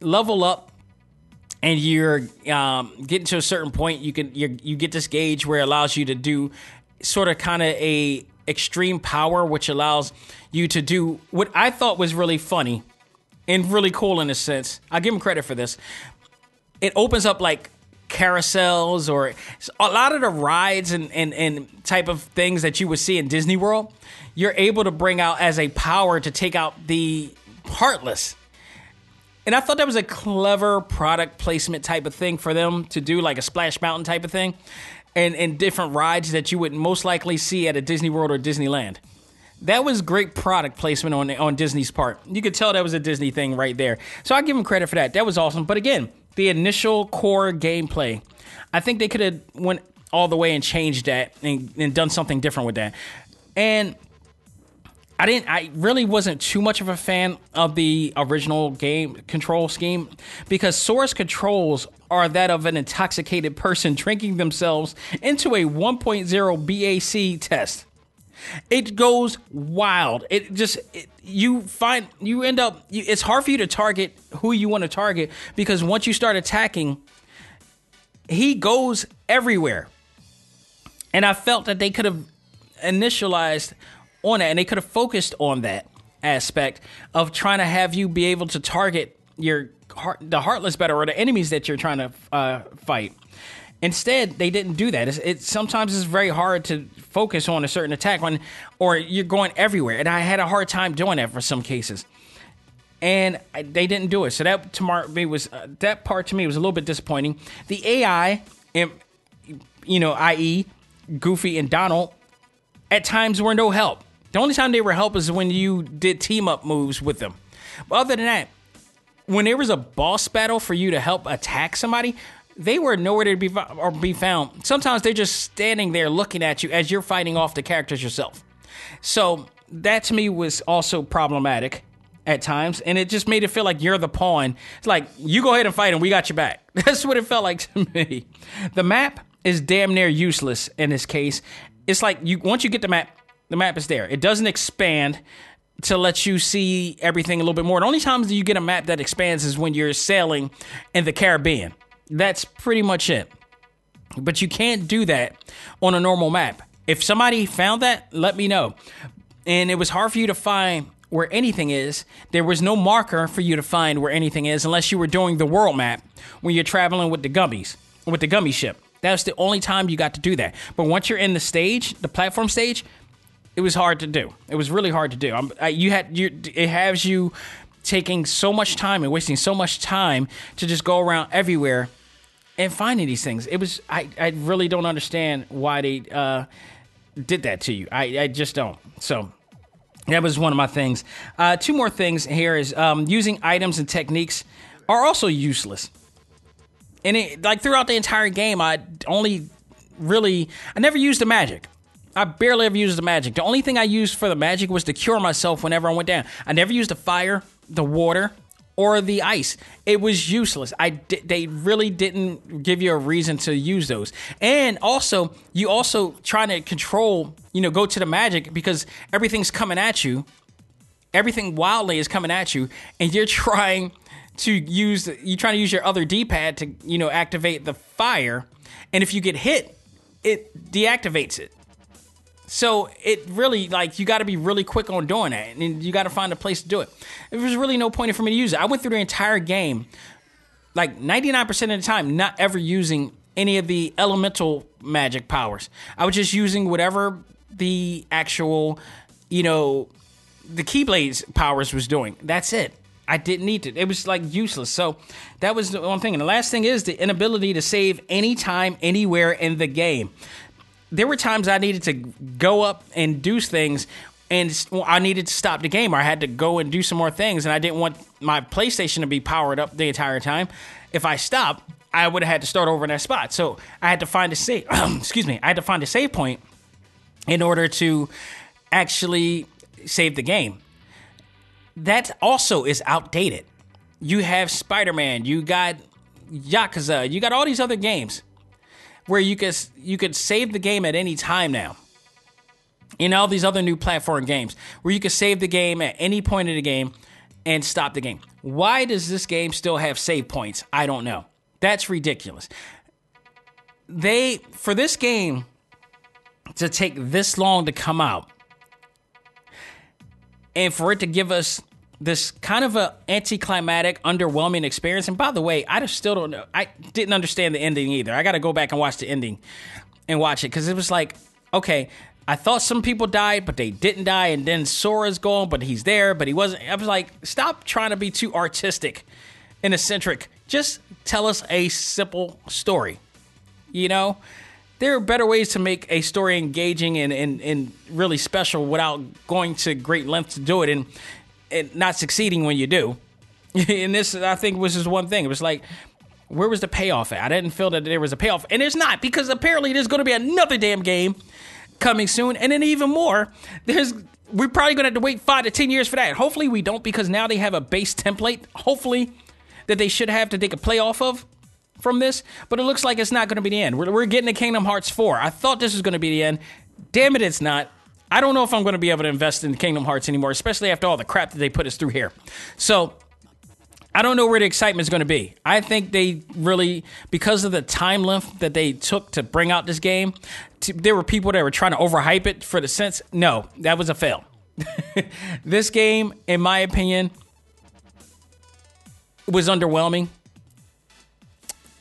level up and you're um, getting to a certain point. You can you get this gauge where it allows you to do sort of kind of a extreme power, which allows you to do what I thought was really funny and really cool in a sense. I give him credit for this. It opens up like carousels or a lot of the rides and, and, and type of things that you would see in Disney World, you're able to bring out as a power to take out the heartless. And I thought that was a clever product placement type of thing for them to do, like a Splash Mountain type of thing, and, and different rides that you would most likely see at a Disney World or Disneyland that was great product placement on on Disney's part. You could tell that was a Disney thing right there. So I give them credit for that. That was awesome. But again, the initial core gameplay, I think they could have went all the way and changed that and, and done something different with that. And I didn't. I really wasn't too much of a fan of the original game control scheme because Sora's controls are that of an intoxicated person drinking themselves into a 1.0 BAC test. It goes wild. It just it, you find you end up. You, it's hard for you to target who you want to target because once you start attacking, he goes everywhere. And I felt that they could have initialized on that, and they could have focused on that aspect of trying to have you be able to target your heart, the heartless better or the enemies that you're trying to uh, fight. Instead, they didn't do that. It's, it sometimes it's very hard to focus on a certain attack when, or you're going everywhere. And I had a hard time doing that for some cases, and I, they didn't do it. So that to me was uh, that part to me was a little bit disappointing. The AI, you know, i.e., Goofy and Donald, at times were no help. The only time they were help is when you did team up moves with them. But other than that, when there was a boss battle for you to help attack somebody, they were nowhere to be or be found. Sometimes they're just standing there looking at you as you're fighting off the characters yourself. So that to me was also problematic at times, and it just made it feel like you're the pawn. It's like you go ahead and fight, and we got your back. (laughs) That's what it felt like to me. The map is damn near useless in this case. It's like you once you get the map, the map is there. It doesn't expand to let you see everything a little bit more. The only times that you get a map that expands is when you're sailing in the Caribbean. That's pretty much it. But you can't do that on a normal map. If somebody found that, let me know. And it was hard for you to find where anything is. There was no marker for you to find where anything is unless you were doing the world map when you're traveling with the gummies, with the gummy ship. That's the only time you got to do that. But once you're in the stage, the platform stage, it was hard to do. It was really hard to do. I, you had you. It has you taking so much time and wasting so much time to just go around everywhere and finding these things. It was. I. I really don't understand why they uh, did that to you. I. I just don't. So. That was one of my things. Uh, two more things here is um, using items and techniques are also useless. And it, like throughout the entire game, I only really I never used the magic. I barely ever used the magic. The only thing I used for the magic was to cure myself whenever I went down. I never used the fire, the water, or the ice. It was useless. I di- they really didn't give you a reason to use those. And also, you also trying to control, you know, go to the magic because everything's coming at you. Everything wildly is coming at you, and you're (laughs) trying to use you're trying to use your other D-pad to you know activate the fire, and if you get hit, it deactivates it. So it really like you got to be really quick on doing that, and you got to find a place to do it. There was really no point for me to use it. I went through the entire game, like 99% of the time, not ever using any of the elemental magic powers. I was just using whatever the actual, you know, the Keyblades powers was doing. That's it. I didn't need to. It was like useless. So that was the one thing. And the last thing is the inability to save anytime, anywhere in the game. There were times I needed to go up and do things, and I needed to stop the game, I had to go and do some more things, and I didn't want my PlayStation to be powered up the entire time. If I stopped, I would have had to start over in that spot. So I had to find a save. (clears throat) excuse me. I had to find a save point in order to actually save the game that also is outdated. You have Spider Man, you got Yakuza, you got all these other games where you could you could save the game at any time now. In all these other new platform games where you could save the game at any point in the game and stop the game. Why does this game still have save points? I don't know. That's ridiculous. They for this game to take this long to come out and for it to give us this kind of a anticlimactic, underwhelming experience. And by the way, I just still don't know. I didn't understand the ending either. I got to go back and watch the ending and watch it because it was like, okay, I thought some people died, but they didn't die. And then Sora's gone, but he's there, but he wasn't. I was like, stop trying to be too artistic and eccentric. Just tell us a simple story. You know, there are better ways to make a story engaging and, and, and really special without going to great lengths to do it. And and not succeeding when you do. (laughs) and this, I think, was just one thing. It was like, where was the payoff at? I didn't feel that there was a payoff, and there's not because apparently there's going to be another damn game coming soon, and then even more. There's we're probably going to have to wait five to ten years for that. Hopefully we don't because now they have a base template. Hopefully that they should have to take a play off of from this, but it looks like it's not going to be the end. We're, we're getting to Kingdom Hearts 4. I thought this was going to be the end. Damn it, it's not. I don't know if I'm going to be able to invest in Kingdom Hearts anymore, especially after all the crap that they put us through here. So I don't know where the excitement is going to be. I think they really, because of the time length that they took to bring out this game, to, there were people that were trying to overhype it for the sense. No, that was a fail. (laughs) this game, in my opinion, was underwhelming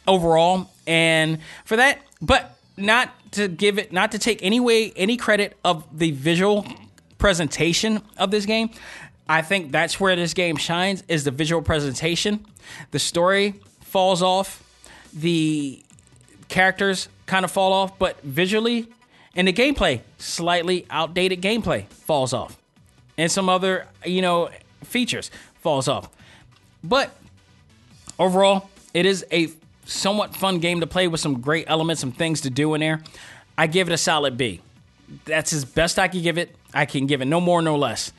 overall. And for that, but not to give it, not to take any way any credit of the visual presentation of this game. I think that's where this game shines is the visual presentation. The story falls off, the characters kind of fall off, but visually and the gameplay, slightly outdated gameplay falls off. And some other, you know, features falls off. But overall, it is a somewhat fun game to play with some great elements, some things to do in there. I give it a solid B. That's as best I can give it. I can give it no more, no less.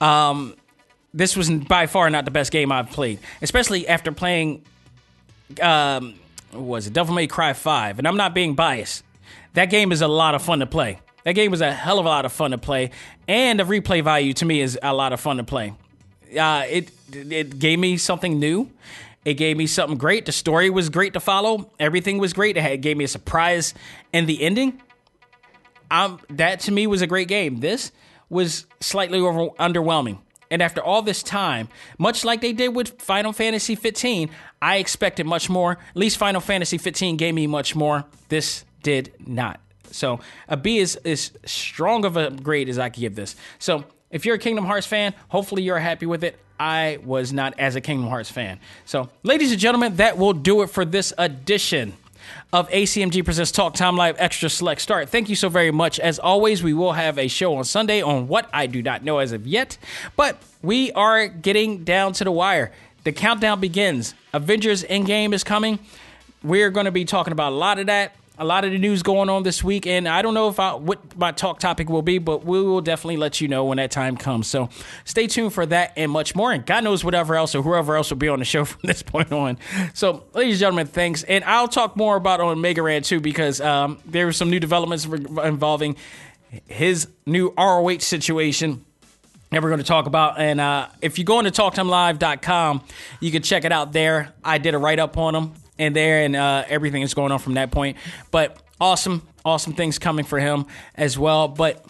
Um, this was by far not the best game I've played, especially after playing. Um, was it Devil May Cry Five? And I'm not being biased. That game is a lot of fun to play. That game was a hell of a lot of fun to play, and the replay value to me is a lot of fun to play. Uh, it it gave me something new. It gave me something great. The story was great to follow. Everything was great. It, gave me a surprise and the ending. Um, that to me was a great game. This was slightly over, underwhelming. And after all this time, much like they did with Final Fantasy 15, I expected much more. At least Final Fantasy 15 gave me much more. This did not. So a B is as strong of a grade as I could give this. So if you're a Kingdom Hearts fan, hopefully you're happy with it. I was not as a Kingdom Hearts fan. So, ladies and gentlemen, that will do it for this edition of ACMG Presents Talk Time Live Extra Select Start. Thank you so very much. As always, we will have a show on Sunday on what I do not know as of yet, but we are getting down to the wire. The countdown begins. Avengers Endgame is coming. We're going to be talking about a lot of that a lot of the news going on this week, and I don't know if I, what my talk topic will be, but we will definitely let you know when that time comes. So stay tuned for that and much more, and God knows whatever else or whoever else will be on the show (laughs) from this point on. So, ladies and gentlemen, thanks, and I'll talk more about on Mega Ran too because um, there were some new developments involving his new ROH situation that we're going to talk about. And uh, if you go into talktimelive.com, you can check it out there. I did a write up on him and there, and uh, everything is going on from that point. But awesome, awesome things coming for him as well. But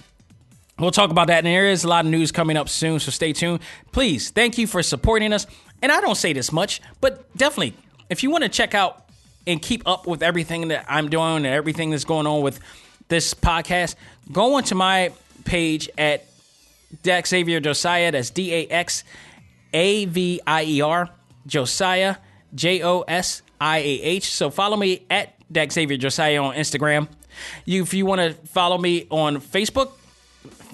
we'll talk about that. And there is a lot of news coming up soon, so stay tuned. Please, thank you for supporting us. And I don't say this much, but definitely, if you want to check out and keep up with everything that I'm doing and everything that's going on with this podcast, go onto my page at Dax Xavier Josiah. That's D A X A V I E R Josiah J O S I A H. So follow me at Dax Xavier Josiah on Instagram. You, if you want to follow me on Facebook,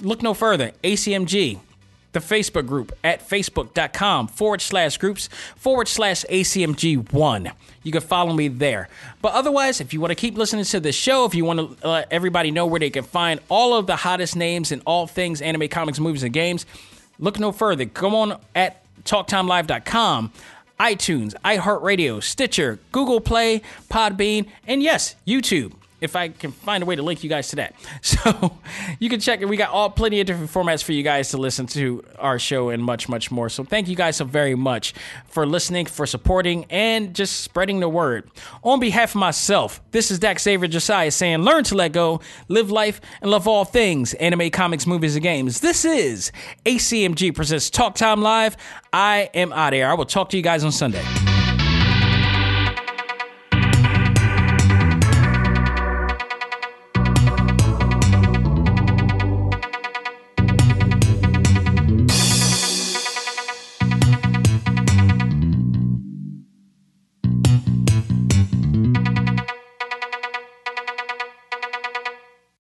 look no further. ACMG, the Facebook group at facebook.com forward slash groups forward slash ACMG1. You can follow me there. But otherwise, if you want to keep listening to the show, if you want to let everybody know where they can find all of the hottest names in all things anime, comics, movies, and games, look no further. Come on at talktimelive.com iTunes, iHeartRadio, Stitcher, Google Play, Podbean, and yes, YouTube if I can find a way to link you guys to that. (laughs) So you can check it. We got all plenty of different formats for you guys to listen to our show and much, much more. So thank you guys so very much for listening, for supporting, and just spreading the word. On behalf of myself, this is Dax Xavier Josiah saying, learn to let go, live life, and love all things anime, comics, movies, and games. This is ACMG presents Talk Time Live. I am out of here. I will talk to you guys on Sunday.